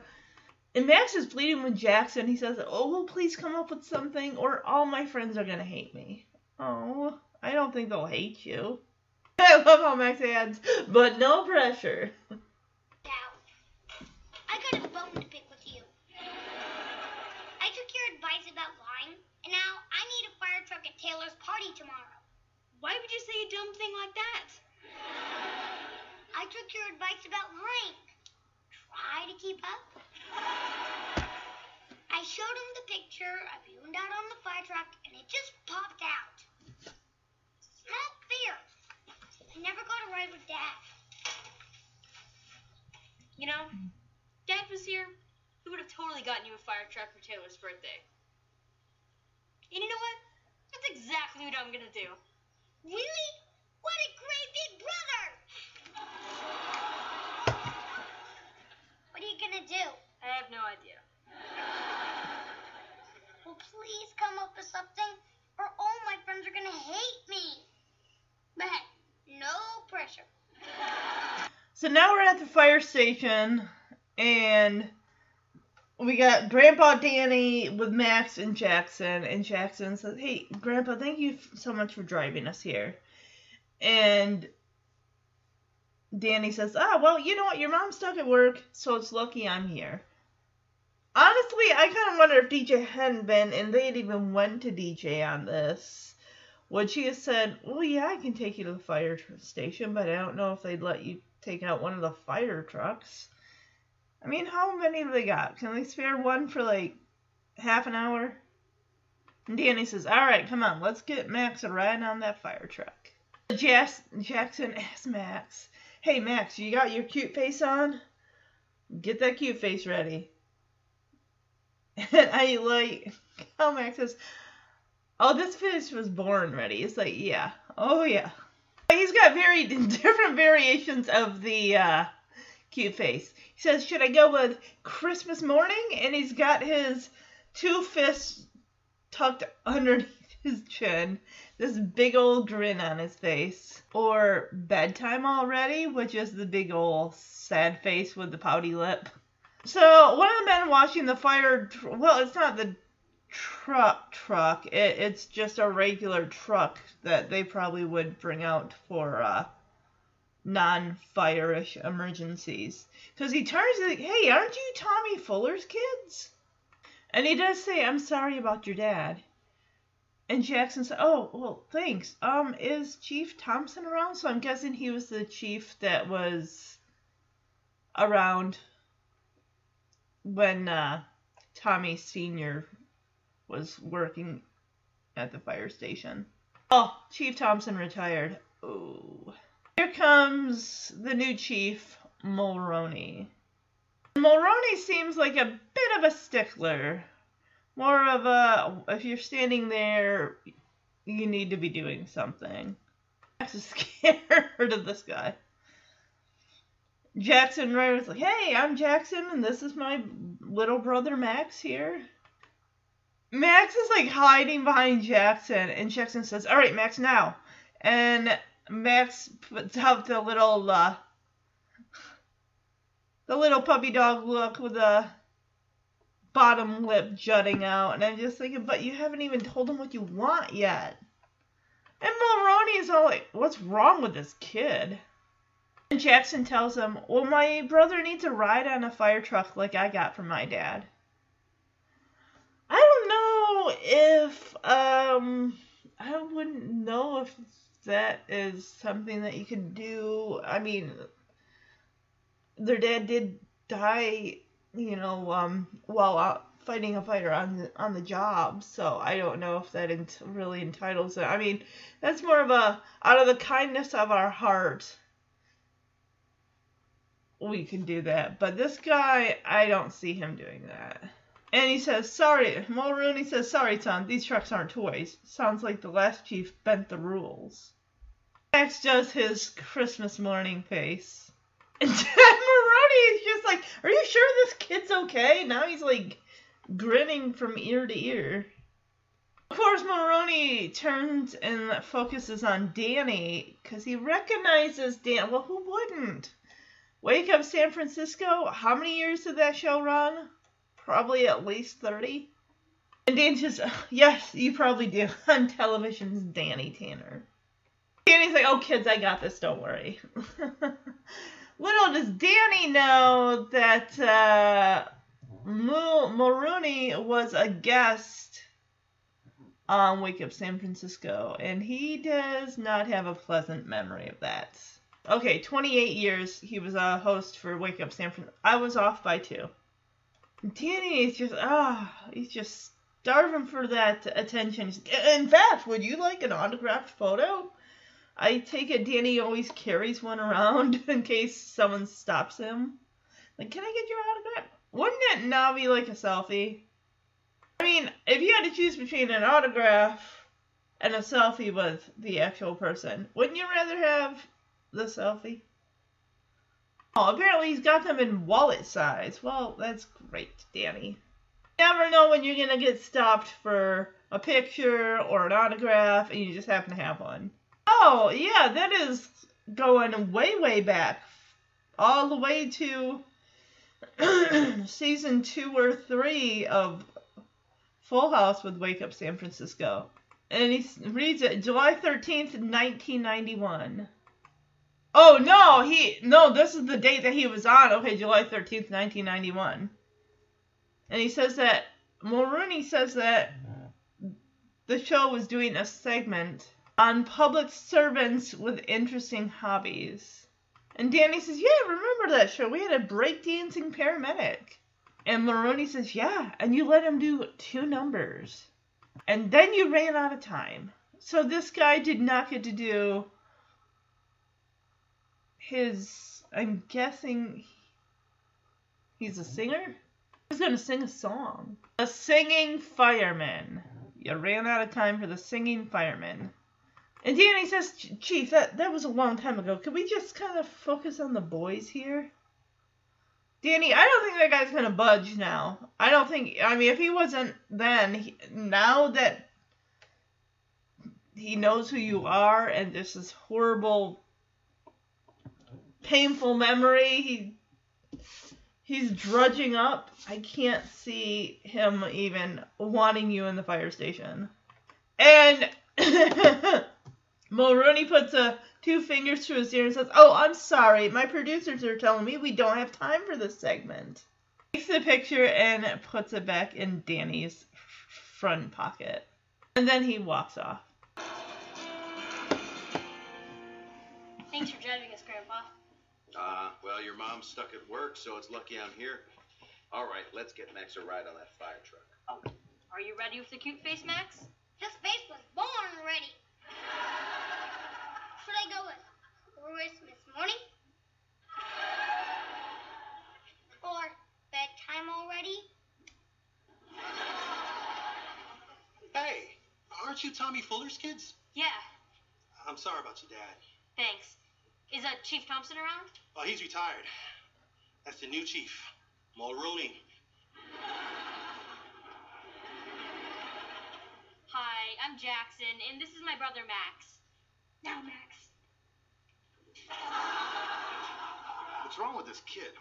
And Max is pleading with Jackson. He says, Oh, well, please come up with something, or all my friends are going to hate me. Oh, I don't think they'll hate you. I love how Max adds, but no pressure. Now, I got a bone to pick with you. I took your advice about lying, and now I need a fire truck at Taylor's party tomorrow. Why would you say a dumb thing like that? I took your advice about lying. Try to keep up. I showed him the picture of you and Dad on the fire truck, and it just popped out. Not fair. I never got a ride with Dad. You know, Dad was here. He would have totally gotten you a fire truck for Taylor's birthday. And you know what? That's exactly what I'm gonna do. Really? What a great big brother! What are you gonna do? I have no idea. Well, please come up with something, or all my friends are gonna hate me. But hey, no pressure. So now we're at the fire station, and we got Grandpa Danny with Max and Jackson, and Jackson says, "Hey, Grandpa, thank you so much for driving us here." And Danny says, "Ah, well, you know what? Your mom's stuck at work, so it's lucky I'm here." Honestly, I kind of wonder if DJ hadn't been, and they'd even went to DJ on this, would she have said, "Well, yeah, I can take you to the fire station, but I don't know if they'd let you take out one of the fire trucks." I mean, how many have they got? Can they spare one for like half an hour? And Danny says, All right, come on, let's get Max a ride on that fire truck. Jas- Jackson asks Max, Hey, Max, you got your cute face on? Get that cute face ready. And I like how Max says, Oh, this fish was born ready. It's like, Yeah, oh, yeah. He's got very different variations of the uh, cute face. He says, Should I go with Christmas morning? And he's got his two fists tucked underneath his chin, this big old grin on his face. Or bedtime already, which is the big old sad face with the pouty lip. So, one of the men watching the fire, well, it's not the truck truck, it, it's just a regular truck that they probably would bring out for, uh, non-fire-ish emergencies. Because he turns like, hey, aren't you Tommy Fuller's kids? And he does say, I'm sorry about your dad. And Jackson said, oh, well, thanks. Um, is Chief Thompson around? So I'm guessing he was the chief that was around when uh, Tommy Sr. was working at the fire station. Oh, Chief Thompson retired. Oh. Here comes the new chief, Mulroney. Mulroney seems like a bit of a stickler. More of a, if you're standing there, you need to be doing something. Is scared of this guy. Jackson Ryder's like, hey, I'm Jackson, and this is my little brother Max here. Max is like hiding behind Jackson, and Jackson says, all right, Max, now. And Max puts out the little uh, the little puppy dog look with the bottom lip jutting out, and I'm just thinking, but you haven't even told him what you want yet. And Mulroney is all like, what's wrong with this kid? And Jackson tells him, well, my brother needs a ride on a fire truck like I got from my dad. I don't know if, um, I wouldn't know if that is something that you could do. I mean, their dad did die, you know, um, while out fighting a fighter on the, on the job. So I don't know if that ent- really entitles it. I mean, that's more of a out of the kindness of our heart. We can do that, but this guy, I don't see him doing that. And he says, sorry, Mulrooney says, sorry, son, these trucks aren't toys. Sounds like the last chief bent the rules. Max does his Christmas morning face. And Maroney is just like, are you sure this kid's okay? Now he's like grinning from ear to ear. Of course, Maroney turns and focuses on Danny because he recognizes Dan. Well, who wouldn't? Wake Up San Francisco. How many years did that show run? Probably at least 30. And Dan just, yes, you probably do. On television's Danny Tanner. Danny's like, oh, kids, I got this, don't worry. Little does Danny know that uh, Mul- Mulrooney was a guest on Wake Up San Francisco, and he does not have a pleasant memory of that. Okay, 28 years he was a host for Wake Up San Francisco. I was off by two. Danny is just, ah, he's just starving for that attention. In fact, would you like an autographed photo? I take it Danny always carries one around in case someone stops him. Like, can I get your autograph? Wouldn't it now be like a selfie? I mean, if you had to choose between an autograph and a selfie with the actual person, wouldn't you rather have the selfie? Oh, apparently he's got them in wallet size. Well, that's great, Danny. You never know when you're gonna get stopped for a picture or an autograph and you just happen to have one. Oh, yeah, that is going way, way back. All the way to season two or three of Full House with Wake Up San Francisco. And he reads it July 13th, 1991. Oh, no, he, no, this is the date that he was on. Okay, July 13th, 1991. And he says that, Mulrooney says that the show was doing a segment on public servants with interesting hobbies. And Danny says, Yeah, remember that show? We had a breakdancing paramedic. And Maroney says, Yeah, and you let him do two numbers. And then you ran out of time. So this guy did not get to do his. I'm guessing he's a singer? He's to sing a song. The Singing Fireman. You ran out of time for the Singing Fireman. And Danny says, Chief, that, that was a long time ago. Could we just kind of focus on the boys here? Danny, I don't think that guy's going to budge now. I don't think, I mean, if he wasn't then, he, now that he knows who you are and this is horrible, painful memory, he he's drudging up. I can't see him even wanting you in the fire station. And Mulrooney puts a two fingers to his ear and says, "Oh, I'm sorry. My producers are telling me we don't have time for this segment." Takes the picture and puts it back in Danny's front pocket, and then he walks off. Thanks for driving. Uh, well, your mom's stuck at work, so it's lucky I'm here. All right, let's get Max a ride on that fire truck. Oh, Are you ready with the cute face, Max? His face was born ready. Should I go with Christmas morning? Or bedtime already? Hey, aren't you Tommy Fuller's kids? Yeah, I'm sorry about your dad. thanks. Is uh, Chief Thompson around? Oh, he's retired. That's the new chief, Mulrooney. Hi, I'm Jackson, and this is my brother Max. Now, Max. What's wrong with this kid?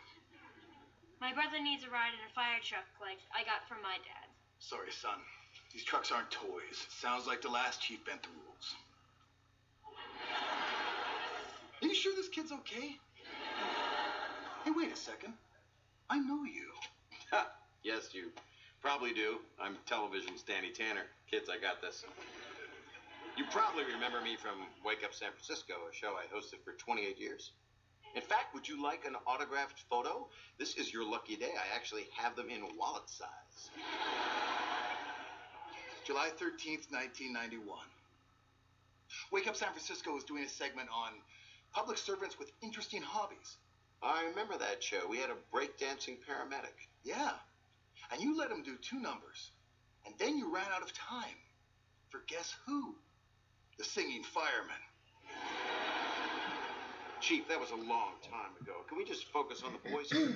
My brother needs a ride in a fire truck like I got from my dad. Sorry, son. These trucks aren't toys. Sounds like the last chief bent the rules. Are you sure this kid's okay? Hey, wait a second. I know you. yes, you probably do. I'm television's Danny Tanner. Kids, I got this. You probably remember me from Wake Up San Francisco, a show I hosted for 28 years. In fact, would you like an autographed photo? This is your lucky day. I actually have them in wallet size. July 13th, 1991. Wake Up San Francisco is doing a segment on public servants with interesting hobbies. I remember that show. We had a breakdancing paramedic. Yeah. And you let him do two numbers. And then you ran out of time. For guess who? The singing fireman. Chief, that was a long time ago. Can we just focus on the boys?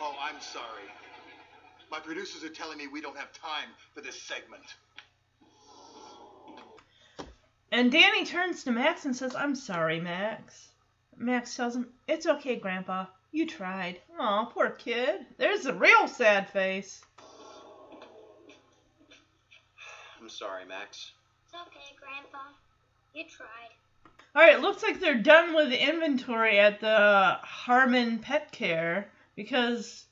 Oh, I'm sorry. My producers are telling me we don't have time for this segment. And Danny turns to Max and says, I'm sorry, Max. Max tells him, It's okay, Grandpa. You tried. Aw, poor kid. There's a real sad face. I'm sorry, Max. It's okay, Grandpa. You tried. Alright, looks like they're done with the inventory at the Harmon Pet Care because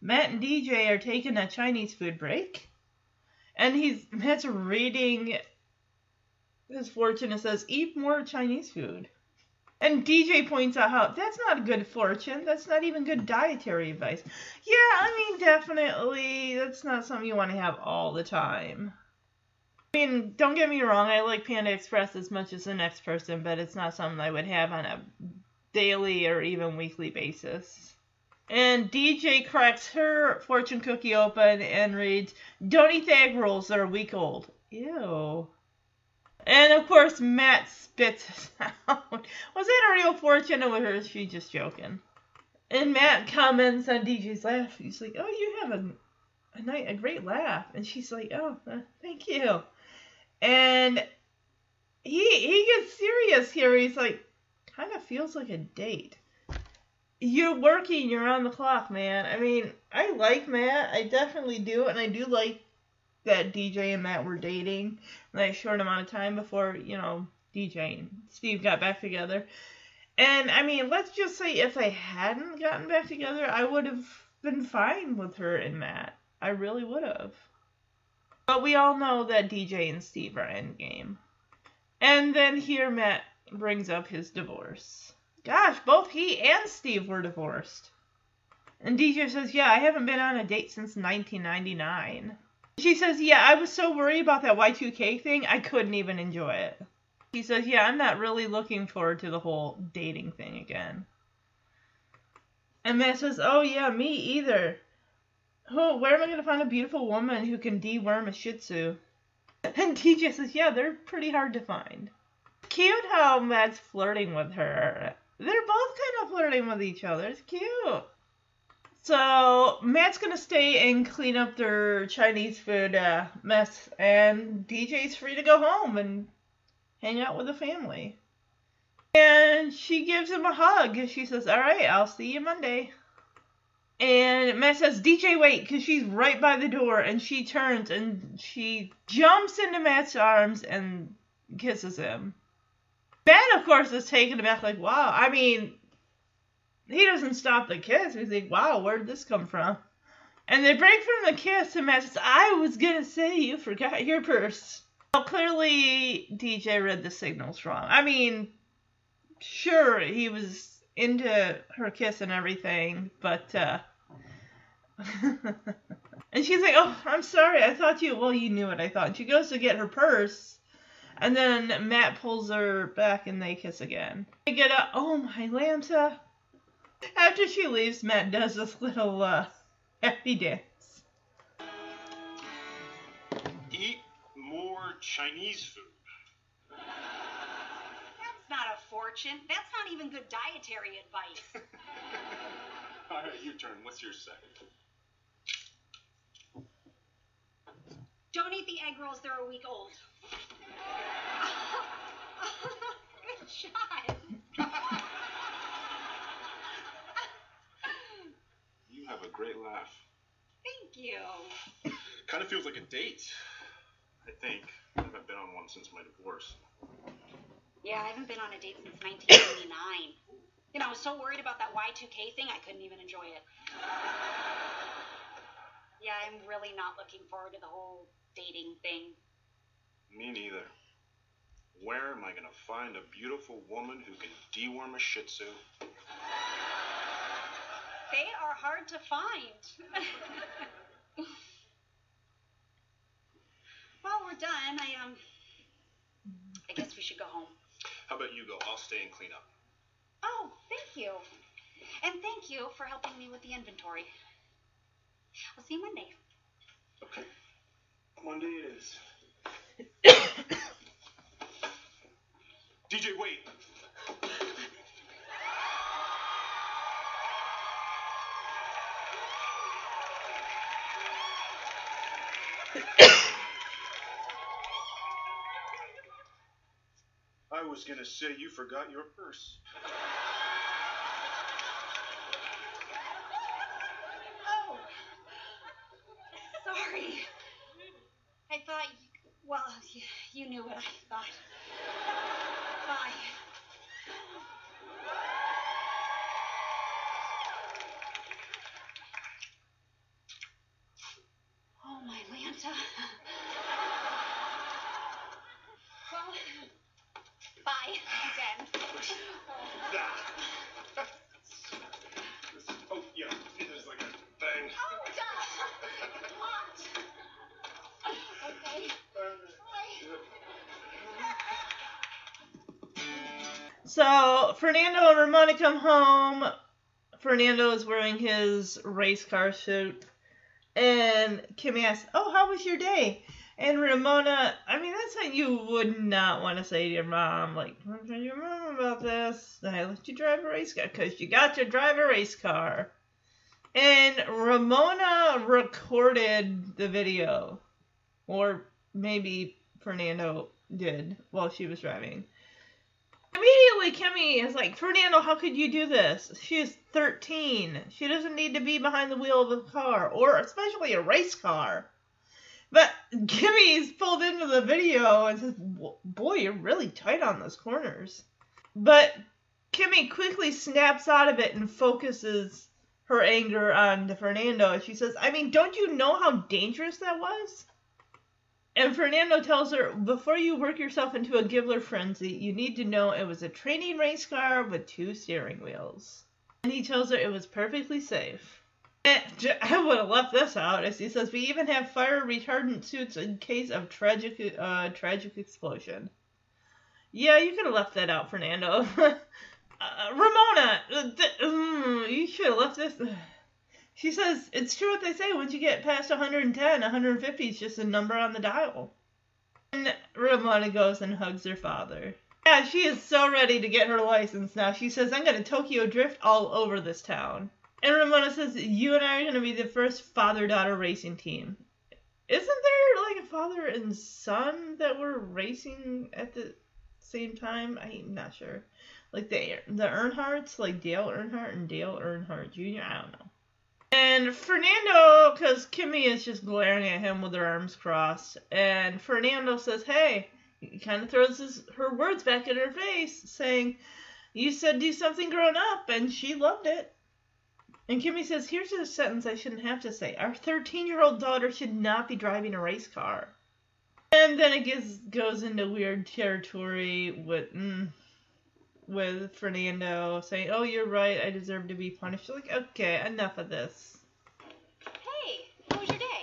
Matt and DJ are taking a Chinese food break. And he's Matt's reading his fortune says, Eat more Chinese food. And DJ points out how that's not a good fortune. That's not even good dietary advice. Yeah, I mean, definitely, that's not something you want to have all the time. I mean, don't get me wrong, I like Panda Express as much as the next person, but it's not something I would have on a daily or even weekly basis. And DJ cracks her fortune cookie open and reads, Don't eat the egg rolls, they're a week old. Ew. And of course, Matt spits out. Was that a real fortune or was she just joking? And Matt comments on DJ's laugh. He's like, Oh, you have a, a, night, a great laugh. And she's like, Oh, uh, thank you. And he he gets serious here. He's like, kind of feels like a date. you're working, you're on the clock, man. I mean, I like Matt. I definitely do, and I do like that DJ and Matt were dating in that short amount of time before, you know, DJ and Steve got back together. And I mean, let's just say if they hadn't gotten back together, I would have been fine with her and Matt. I really would have. But we all know that DJ and Steve are endgame. And then here Matt brings up his divorce. Gosh, both he and Steve were divorced. And DJ says, Yeah, I haven't been on a date since 1999. She says, Yeah, I was so worried about that Y2K thing, I couldn't even enjoy it. He says, Yeah, I'm not really looking forward to the whole dating thing again. And Matt says, Oh, yeah, me either. Oh, where am I going to find a beautiful woman who can deworm a Shih Tzu? And DJ says, Yeah, they're pretty hard to find. Cute how Matt's flirting with her. They're both kind of flirting with each other. It's cute. So Matt's gonna stay and clean up their Chinese food uh, mess, and DJ's free to go home and hang out with the family. And she gives him a hug. She says, "All right, I'll see you Monday." And Matt says, "DJ, wait," because she's right by the door, and she turns and she jumps into Matt's arms and kisses him. Matt, of course, is taken aback, like, "Wow!" I mean, he doesn't stop the kiss. He's like, "Wow, where did this come from?" And they break from the kiss, and Matt says, "I was gonna say you forgot your purse." Well, clearly, DJ read the signals wrong. I mean, sure, he was into her kiss and everything, but uh and she's like, "Oh, I'm sorry. I thought you well, you knew what I thought." And she goes to get her purse, and then Matt pulls her back and they kiss again. They get up. Oh my Lanta. After she leaves, Matt does this little uh happy dance. Eat more Chinese food. That's not a fortune. That's not even good dietary advice. All right, your turn. What's your second? Don't eat the egg rolls, they're a week old. good shot. You have a great laugh. Thank you. Kind of feels like a date. I think. I haven't been on one since my divorce. Yeah, I haven't been on a date since 1999. You know, I was so worried about that Y2K thing, I couldn't even enjoy it. Yeah, I'm really not looking forward to the whole dating thing. Me neither. Where am I gonna find a beautiful woman who can deworm a Shih Tzu? They are hard to find. well, we're done. I um I guess we should go home. How about you go? I'll stay and clean up. Oh, thank you. And thank you for helping me with the inventory. I'll see you Monday. Okay. Monday it is. DJ, wait. I was gonna say you forgot your purse. Oh. Sorry. I thought you, well, you, you knew what I So Fernando and Ramona come home. Fernando is wearing his race car suit. And Kimmy asks, Oh, how was your day? And Ramona, I mean, that's what you would not want to say to your mom. Like, don't tell your mom about this. I let you drive a race car because you got to drive a race car. And Ramona recorded the video. Or maybe Fernando did while she was driving. Immediately Kimmy is like, Fernando, how could you do this? She is 13. She doesn't need to be behind the wheel of a car, or especially a race car. But Kimmy's pulled into the video and says, Boy, you're really tight on those corners. But Kimmy quickly snaps out of it and focuses her anger on Fernando. She says, I mean, don't you know how dangerous that was? And Fernando tells her, before you work yourself into a Gibbler frenzy, you need to know it was a training race car with two steering wheels. And he tells her it was perfectly safe. And I would have left this out, as he says, we even have fire retardant suits in case of tragic, uh, tragic explosion. Yeah, you could have left that out, Fernando. uh, Ramona, uh, th- mm, you should have left this. She says it's true what they say. Once you get past 110, 150 is just a number on the dial. And Ramona goes and hugs her father. Yeah, she is so ready to get her license now. She says, I'm going to Tokyo Drift all over this town. And Ramona says, You and I are going to be the first father daughter racing team. Isn't there like a father and son that were racing at the same time? I'm not sure. Like the the Earnhardts, like Dale Earnhardt and Dale Earnhardt Jr. I don't know. And Fernando, because Kimmy is just glaring at him with her arms crossed, and Fernando says, "Hey," he kind of throws his, her words back in her face, saying, "You said do something grown up," and she loved it. And Kimmy says, "Here's a sentence I shouldn't have to say. Our 13-year-old daughter should not be driving a race car." And then it gets, goes into weird territory with. Mm, with Fernando saying, "Oh, you're right. I deserve to be punished." Like, okay, enough of this. Hey, how was your day?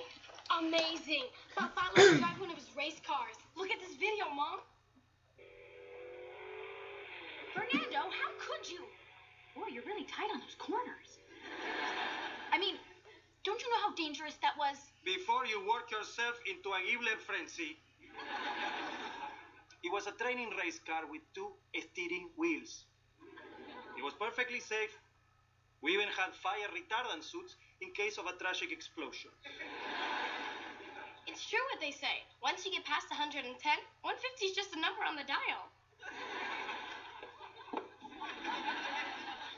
Amazing. Papa let me drive one of his race cars. Look at this video, Mom. Fernando, how could you? Boy, you're really tight on those corners. I mean, don't you know how dangerous that was? Before you work yourself into a Gibbler frenzy, it was a training race car with two steering wheels. It was perfectly safe. We even had fire retardant suits in case of a tragic explosion. It's true what they say. Once you get past 110, 150 is just a number on the dial.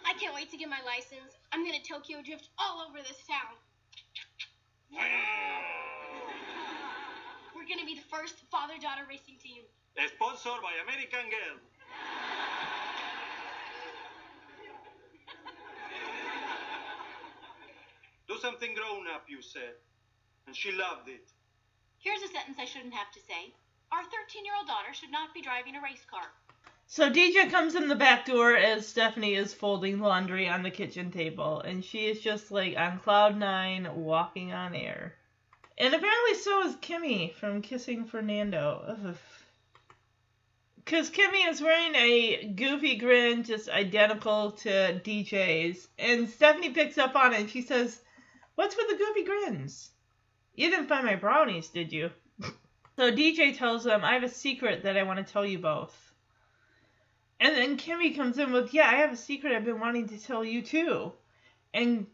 I can't wait to get my license. I'm gonna Tokyo drift all over this town. We're gonna be the first father-daughter racing team. Sponsored by American Girl. Do something grown up, you said. And she loved it. Here's a sentence I shouldn't have to say. Our 13 year old daughter should not be driving a race car. So DJ comes in the back door as Stephanie is folding laundry on the kitchen table, and she is just like on cloud nine, walking on air. And apparently so is Kimmy from Kissing Fernando. Because Kimmy is wearing a goofy grin just identical to DJ's, and Stephanie picks up on it and she says, What's with the goofy grins? You didn't find my brownies, did you? so DJ tells them, I have a secret that I want to tell you both. And then Kimmy comes in with, Yeah, I have a secret I've been wanting to tell you too. And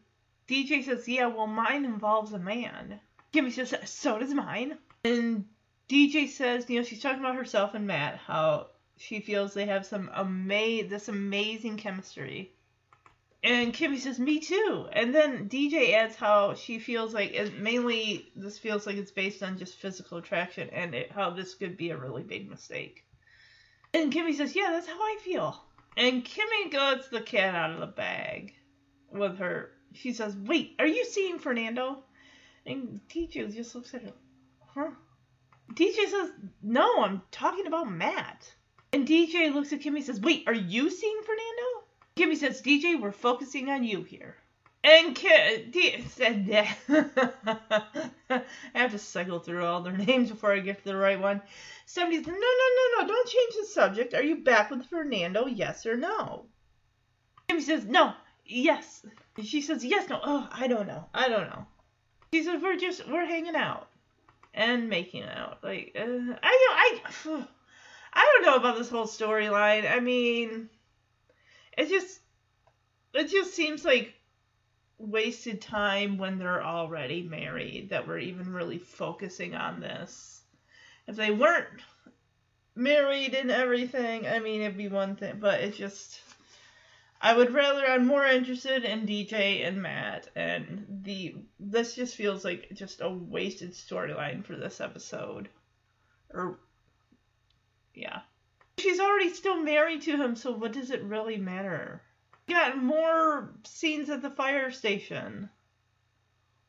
DJ says, Yeah, well, mine involves a man. Kimmy says, So does mine. And DJ says, you know, she's talking about herself and Matt, how she feels they have some ama- this amazing chemistry. And Kimmy says, me too. And then DJ adds how she feels like, it, mainly this feels like it's based on just physical attraction and it, how this could be a really big mistake. And Kimmy says, yeah, that's how I feel. And Kimmy gets the cat out of the bag with her. She says, wait, are you seeing Fernando? And DJ just looks at her. Huh? DJ says, No, I'm talking about Matt. And DJ looks at Kimmy and says, Wait, are you seeing Fernando? Kimmy says, DJ, we're focusing on you here. And Kim D- said that. I have to cycle through all their names before I get to the right one. Somebody said, No, no, no, no, don't change the subject. Are you back with Fernando? Yes or no? Kimmy says, No, yes. She says, Yes, no. Oh, I don't know. I don't know. She said We're just, we're hanging out and making out. Like, uh, I don't, I, I don't know about this whole storyline. I mean, it just, it just seems like wasted time when they're already married that we're even really focusing on this. If they weren't married and everything, I mean, it'd be one thing, but it just. I would rather. I'm more interested in DJ and Matt, and the this just feels like just a wasted storyline for this episode. Or, yeah, she's already still married to him, so what does it really matter? We got more scenes at the fire station,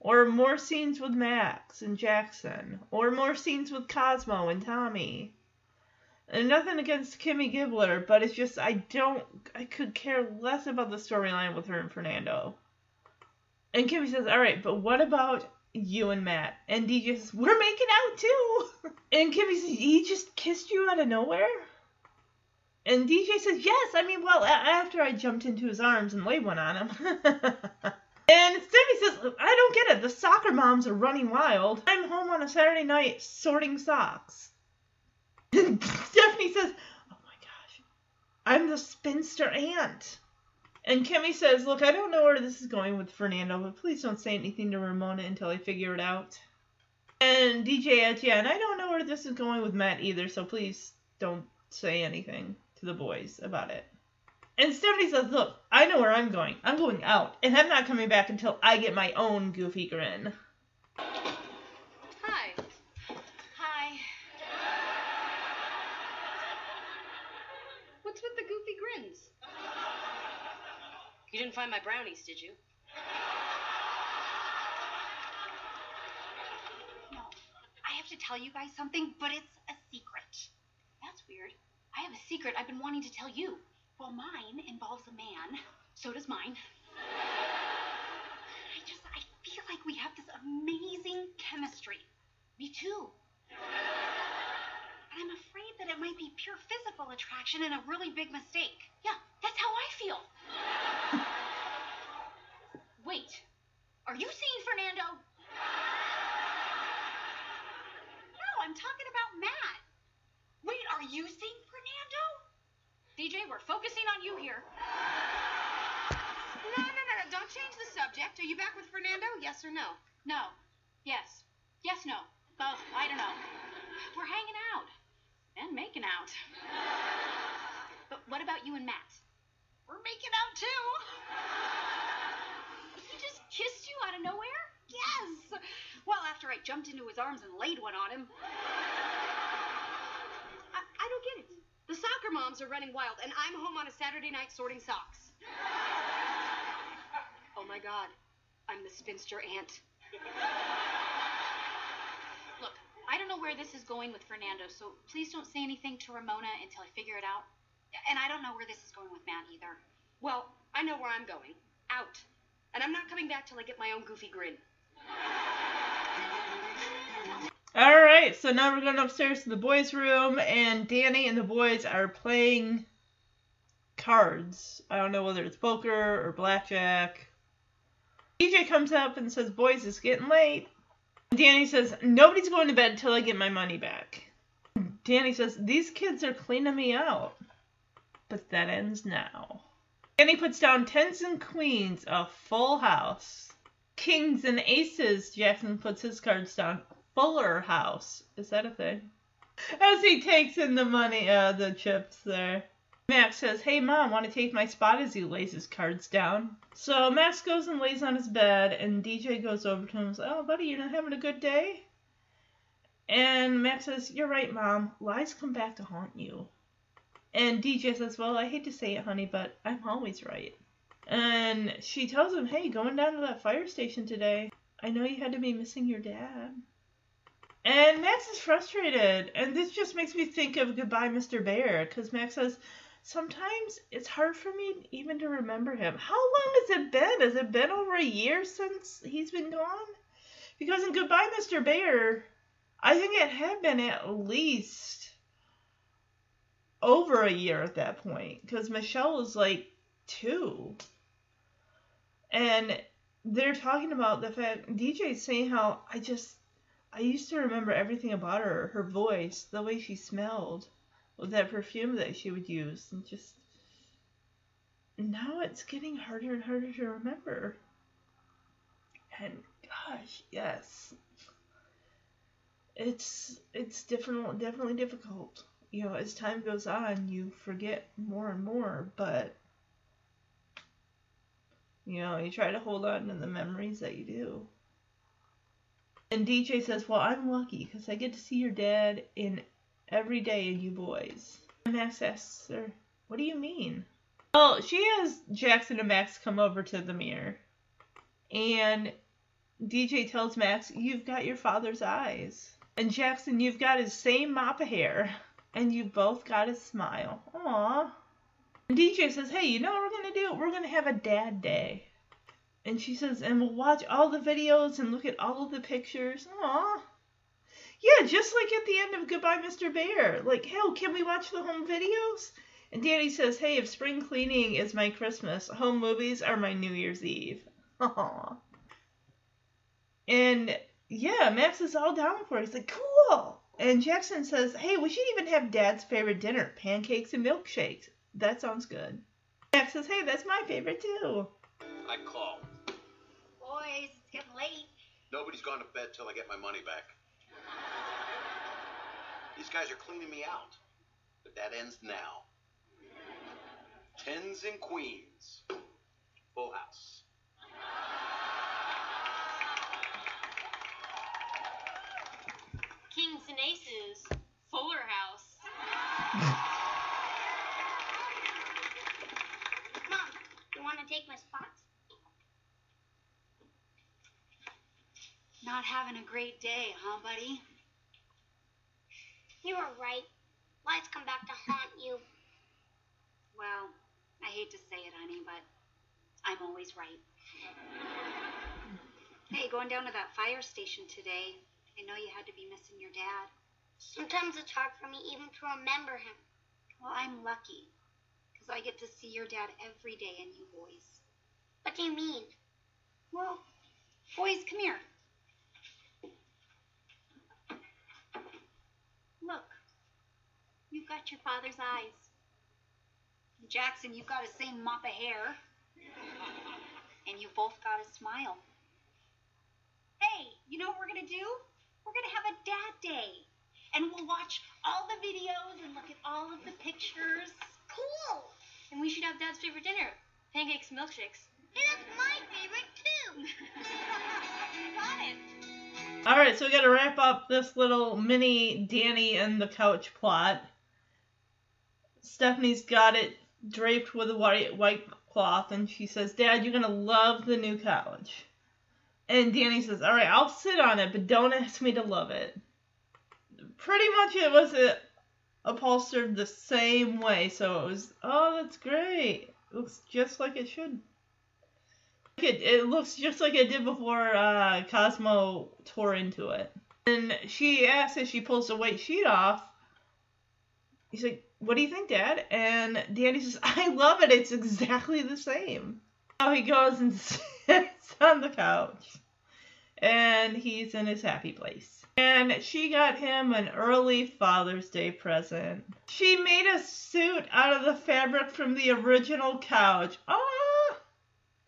or more scenes with Max and Jackson, or more scenes with Cosmo and Tommy. And nothing against Kimmy Gibbler, but it's just I don't I could care less about the storyline with her and Fernando. And Kimmy says, "All right, but what about you and Matt?" And DJ says, "We're making out too." And Kimmy says, "He just kissed you out of nowhere?" And DJ says, "Yes. I mean, well, after I jumped into his arms and laid one on him." and Stephanie says, "I don't get it. The soccer moms are running wild. I'm home on a Saturday night sorting socks." Stephanie says, Oh my gosh, I'm the spinster aunt. And Kimmy says, Look, I don't know where this is going with Fernando, but please don't say anything to Ramona until I figure it out. And DJ and I don't know where this is going with Matt either, so please don't say anything to the boys about it. And Stephanie says, Look, I know where I'm going. I'm going out, and I'm not coming back until I get my own goofy grin. Hi. Hi. What's with the goofy grins? Didn't find my brownies, did you? No, I have to tell you guys something, but it's a secret. That's weird. I have a secret I've been wanting to tell you. Well, mine involves a man. So does mine. I just, I feel like we have this amazing chemistry. Me too. But I'm afraid that it might be pure physical attraction and a really big mistake. Yeah, that's how I feel. Wait, are you seeing Fernando? No, I'm talking about Matt. Wait, are you seeing Fernando? DJ, we're focusing on you here. No, no, no, no. Don't change the subject. Are you back with Fernando? Yes or no? No. Yes. Yes, no. Both. I don't know. We're hanging out. And making out. But what about you and Matt? We're making out too. Kissed you out of nowhere? Yes. Well, after I jumped into his arms and laid one on him. I, I don't get it. The soccer moms are running wild, and I'm home on a Saturday night sorting socks. Oh my god. I'm the spinster aunt. Look, I don't know where this is going with Fernando, so please don't say anything to Ramona until I figure it out. And I don't know where this is going with Matt either. Well, I know where I'm going. Out. And I'm not coming back till I get my own goofy grin. All right, so now we're going upstairs to the boys' room, and Danny and the boys are playing cards. I don't know whether it's poker or blackjack. DJ comes up and says, Boys, it's getting late. Danny says, Nobody's going to bed till I get my money back. Danny says, These kids are cleaning me out. But that ends now. Danny puts down tens and queens, a full house. Kings and aces, Jackson puts his cards down. Fuller House. Is that a thing? As he takes in the money, uh, the chips there. Max says, Hey mom, want to take my spot as he lays his cards down. So Max goes and lays on his bed, and DJ goes over to him and says, Oh, buddy, you're not having a good day? And Max says, You're right, mom. Lies come back to haunt you. And DJ says, Well, I hate to say it, honey, but I'm always right. And she tells him, Hey, going down to that fire station today. I know you had to be missing your dad. And Max is frustrated, and this just makes me think of Goodbye, Mr. Bear, because Max says, Sometimes it's hard for me even to remember him. How long has it been? Has it been over a year since he's been gone? Because in Goodbye, Mr. Bear, I think it had been at least over a year at that point, because Michelle was like two. And they're talking about the fact, DJ's saying how I just I used to remember everything about her, her voice, the way she smelled, with that perfume that she would use, and just now it's getting harder and harder to remember. And gosh, yes, it's it's different, definitely difficult. You know, as time goes on, you forget more and more, but you know, you try to hold on to the memories that you do. And DJ says, Well, I'm lucky because I get to see your dad in every day and you boys. And Max asks her, What do you mean? Well, she has Jackson and Max come over to the mirror. And DJ tells Max, You've got your father's eyes. And Jackson, you've got his same mop of hair. And you both got a smile. And DJ says, Hey, you know what we're going to do? We're going to have a dad day. And she says, And we'll watch all the videos and look at all of the pictures. Aww. Yeah, just like at the end of Goodbye, Mr. Bear. Like, hell, can we watch the home videos? And Danny says, Hey, if spring cleaning is my Christmas, home movies are my New Year's Eve. Aww. And yeah, Max is all down for it. He's like, Cool. And Jackson says, Hey, we should even have Dad's favorite dinner pancakes and milkshakes. That sounds good. Max says, Hey, that's my favorite too. I call. Boys, it's getting late. Nobody's gone to bed till I get my money back. These guys are cleaning me out. But that ends now. Tens and queens. Full house. Kings and aces. Fuller house. Mom, you want to take my spots? Not having a great day, huh, buddy? You were right. Lights come back to haunt you. Well, I hate to say it, honey, but I'm always right. Hey, going down to that fire station today. I know you had to be missing your dad. Sometimes it's hard for me even to remember him. Well, I'm lucky. Because I get to see your dad every day and you boys. What do you mean? Well, boys, come here. Look. You've got your father's eyes. Jackson, you've got the same mop of hair. And you both got a smile. Hey, you know what we're going to do? We're going to have a dad day. And we'll watch all the videos and look at all of the pictures. Cool. And we should have Dad's favorite dinner pancakes and milkshakes. And that's my favorite too. Got it. All right, so we got to wrap up this little mini Danny and the couch plot. Stephanie's got it draped with a white white cloth, and she says, "Dad, you're gonna love the new couch." And Danny says, "All right, I'll sit on it, but don't ask me to love it." Pretty much, it was uh upholstered the same way, so it was. Oh, that's great. It looks just like it should. It, it looks just like it did before uh, Cosmo tore into it. And she asks as she pulls the white sheet off, he's like, What do you think, Dad? And Danny says, I love it. It's exactly the same. Now he goes and sits on the couch. And he's in his happy place. And she got him an early Father's Day present. She made a suit out of the fabric from the original couch. Oh,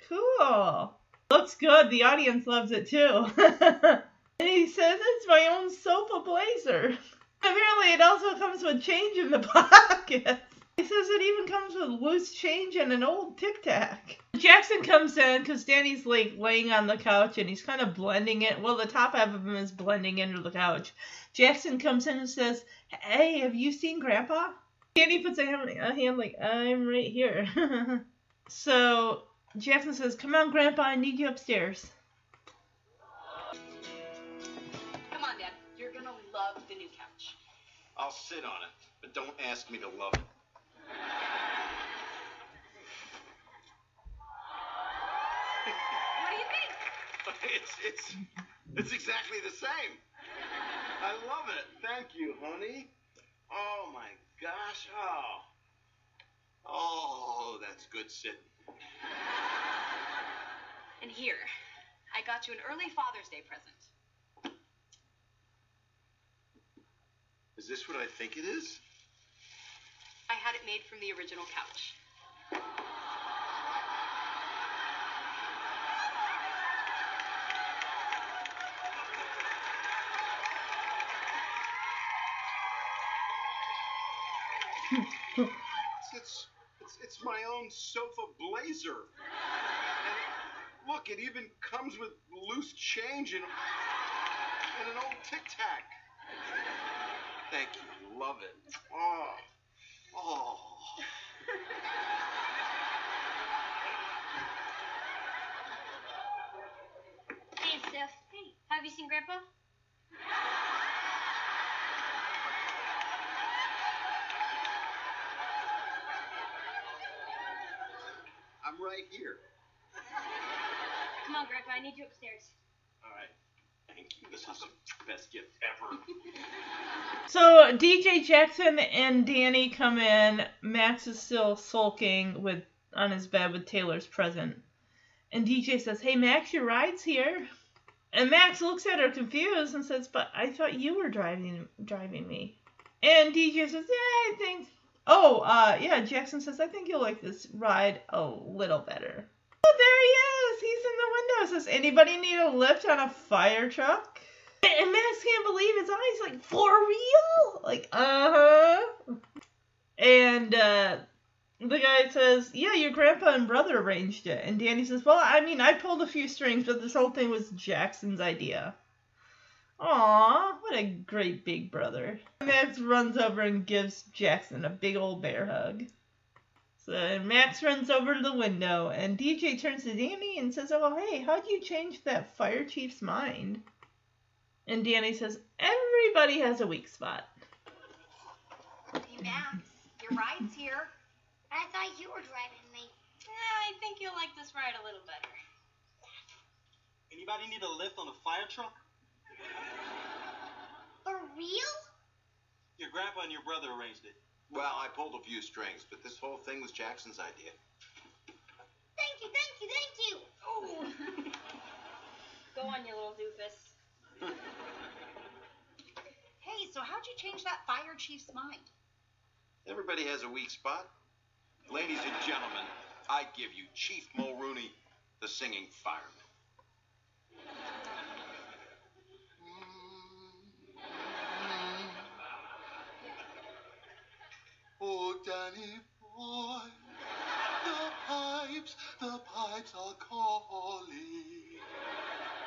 cool. Looks good. The audience loves it too. and he says it's my own sofa blazer. Apparently, it also comes with change in the pocket. He says it even comes with loose change and an old tic tac. Jackson comes in because Danny's like laying on the couch and he's kind of blending it. Well, the top half of him is blending into the couch. Jackson comes in and says, Hey, have you seen Grandpa? Danny puts a hand, a hand like, I'm right here. so Jackson says, Come on, Grandpa, I need you upstairs. Come on, Dad. You're going to love the new couch. I'll sit on it, but don't ask me to love it. What do you think? It's it's it's exactly the same. I love it. Thank you, honey. Oh my gosh. Oh. Oh, that's good sitting. And here, I got you an early Father's Day present. Is this what I think it is? I had it made from the original couch. It's, it's, it's, it's my own sofa blazer. And it- look, it even comes with loose change and, and an old tic tac. Thank you. Love it. Oh. Oh. Hey, Steph. Hey, have you seen Grandpa? I'm right here. Come on, Grandpa. I need you upstairs. All right. So DJ Jackson and Danny come in. Max is still sulking with on his bed with Taylor's present. And DJ says, Hey Max, your ride's here. And Max looks at her confused and says, But I thought you were driving driving me. And DJ says, Yeah, I think Oh, uh yeah, Jackson says, I think you'll like this ride a little better. Oh, there he is. He's in the window. Says, anybody need a lift on a fire truck? And Max can't believe his eyes. Like, for real? Like, uh huh. And uh, the guy says, Yeah, your grandpa and brother arranged it. And Danny says, Well, I mean, I pulled a few strings, but this whole thing was Jackson's idea. Aw, what a great big brother. Max runs over and gives Jackson a big old bear hug. So Max runs over to the window, and DJ turns to Danny and says, Oh, hey, how'd you change that fire chief's mind? And Danny says, Everybody has a weak spot. Hey, Max, your ride's here. I thought you were driving me. Yeah, I think you'll like this ride a little better. Anybody need a lift on a fire truck? For real? Your grandpa and your brother arranged it. Well, I pulled a few strings, but this whole thing was Jackson's idea. Thank you, thank you, thank you. Oh. Go on, you little doofus. Hey, so how'd you change that fire chief's mind? Everybody has a weak spot. Ladies and gentlemen, I give you Chief Mulrooney, the singing fireman. Oh, Danny boy, the pipes, the pipes are calling.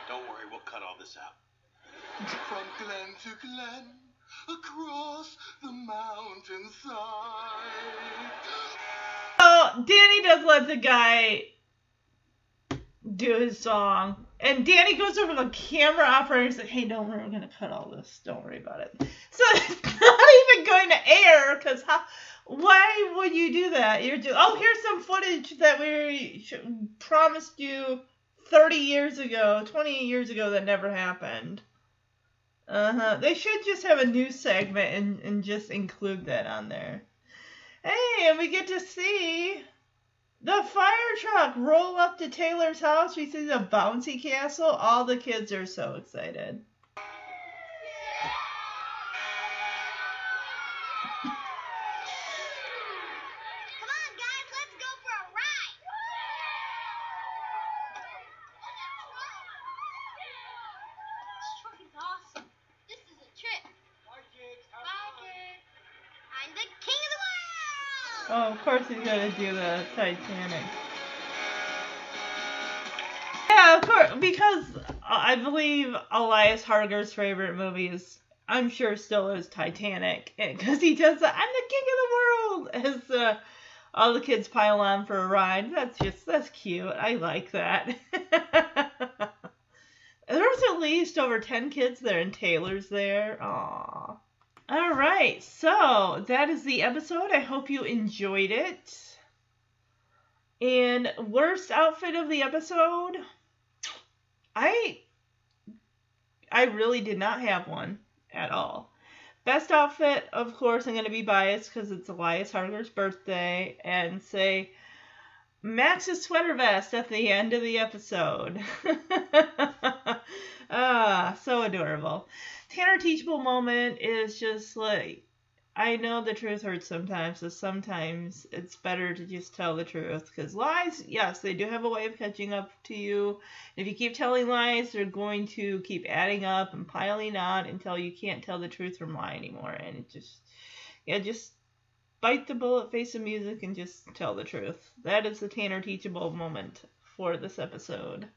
Don't worry, we'll cut all this out. From glen to glen, across the mountainside. So Danny does let the guy do his song. And Danny goes over to the camera operator and says, Hey, don't worry, we're going to cut all this. Don't worry about it. So it's not even going to air because how. Why would you do that? You're just, oh, here's some footage that we promised you 30 years ago, 20 years ago that never happened. Uh huh. They should just have a new segment and, and just include that on there. Hey, and we get to see the fire truck roll up to Taylor's house. We see the bouncy castle. All the kids are so excited. Come on, guys, let's go for a ride. This truck is awesome. This is a trip. Bye, kids. I'm the king of the world. Oh, of course he's gonna do the Titanic. Yeah, of course, because I believe Elias Harger's favorite movie is, I'm sure, still is Titanic, because he does the "I'm the king of the world" as uh, all the kids pile on for a ride. That's just that's cute. I like that. There's at least over ten kids there, and Taylor's there. Aww. All right, so that is the episode. I hope you enjoyed it. And worst outfit of the episode, I I really did not have one at all. Best outfit, of course, I'm going to be biased because it's Elias Harger's birthday and say Max's sweater vest at the end of the episode. ah, so adorable. Tanner teachable moment is just like I know the truth hurts sometimes, so sometimes it's better to just tell the truth because lies, yes, they do have a way of catching up to you. If you keep telling lies, they're going to keep adding up and piling on until you can't tell the truth from lie anymore, and it just, yeah, just bite the bullet, face the music, and just tell the truth. That is the Tanner teachable moment for this episode.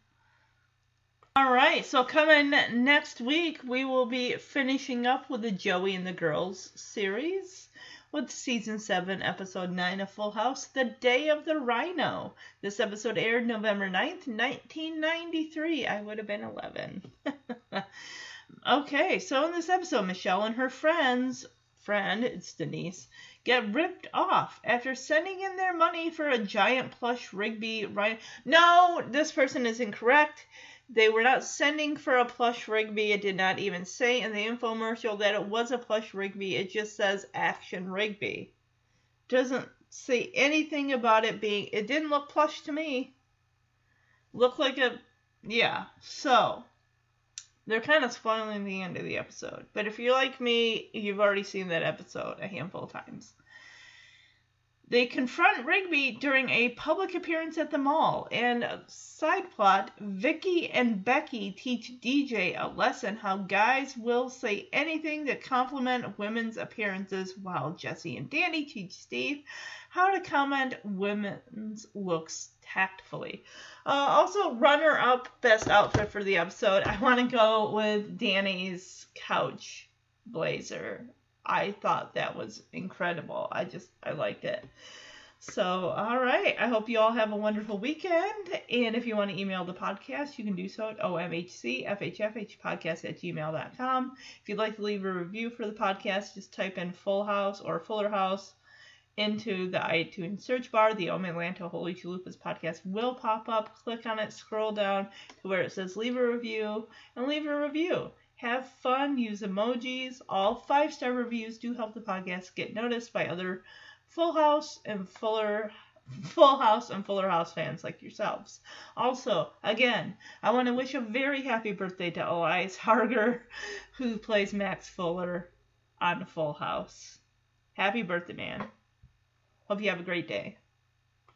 All right, so coming next week, we will be finishing up with the Joey and the Girls series with season 7, episode 9 of Full House, The Day of the Rhino. This episode aired November 9th, 1993. I would have been 11. okay, so in this episode, Michelle and her friends, friend, it's Denise, get ripped off after sending in their money for a giant plush Rigby rhino. No, this person is incorrect. They were not sending for a plush Rigby. It did not even say in the infomercial that it was a plush Rigby. It just says Action Rigby. Doesn't say anything about it being. It didn't look plush to me. Looked like a. Yeah. So. They're kind of spoiling the end of the episode. But if you're like me, you've already seen that episode a handful of times. They confront Rigby during a public appearance at the mall, and side plot, Vicky and Becky teach DJ a lesson how guys will say anything to compliment women's appearances, while Jesse and Danny teach Steve how to comment women's looks tactfully. Uh, also, runner up best outfit for the episode. I want to go with Danny's couch blazer. I thought that was incredible. I just I liked it. So, all right. I hope you all have a wonderful weekend. And if you want to email the podcast, you can do so at omhcfhfhpodcast at gmail.com. If you'd like to leave a review for the podcast, just type in Full House or Fuller House into the iTunes search bar. The Om Holy Chalupas podcast will pop up. Click on it, scroll down to where it says leave a review, and leave a review. Have fun, use emojis. All five star reviews do help the podcast get noticed by other Full House and Fuller Full House and Fuller House fans like yourselves. Also, again, I want to wish a very happy birthday to Elias Harger, who plays Max Fuller on Full House. Happy birthday, man. Hope you have a great day.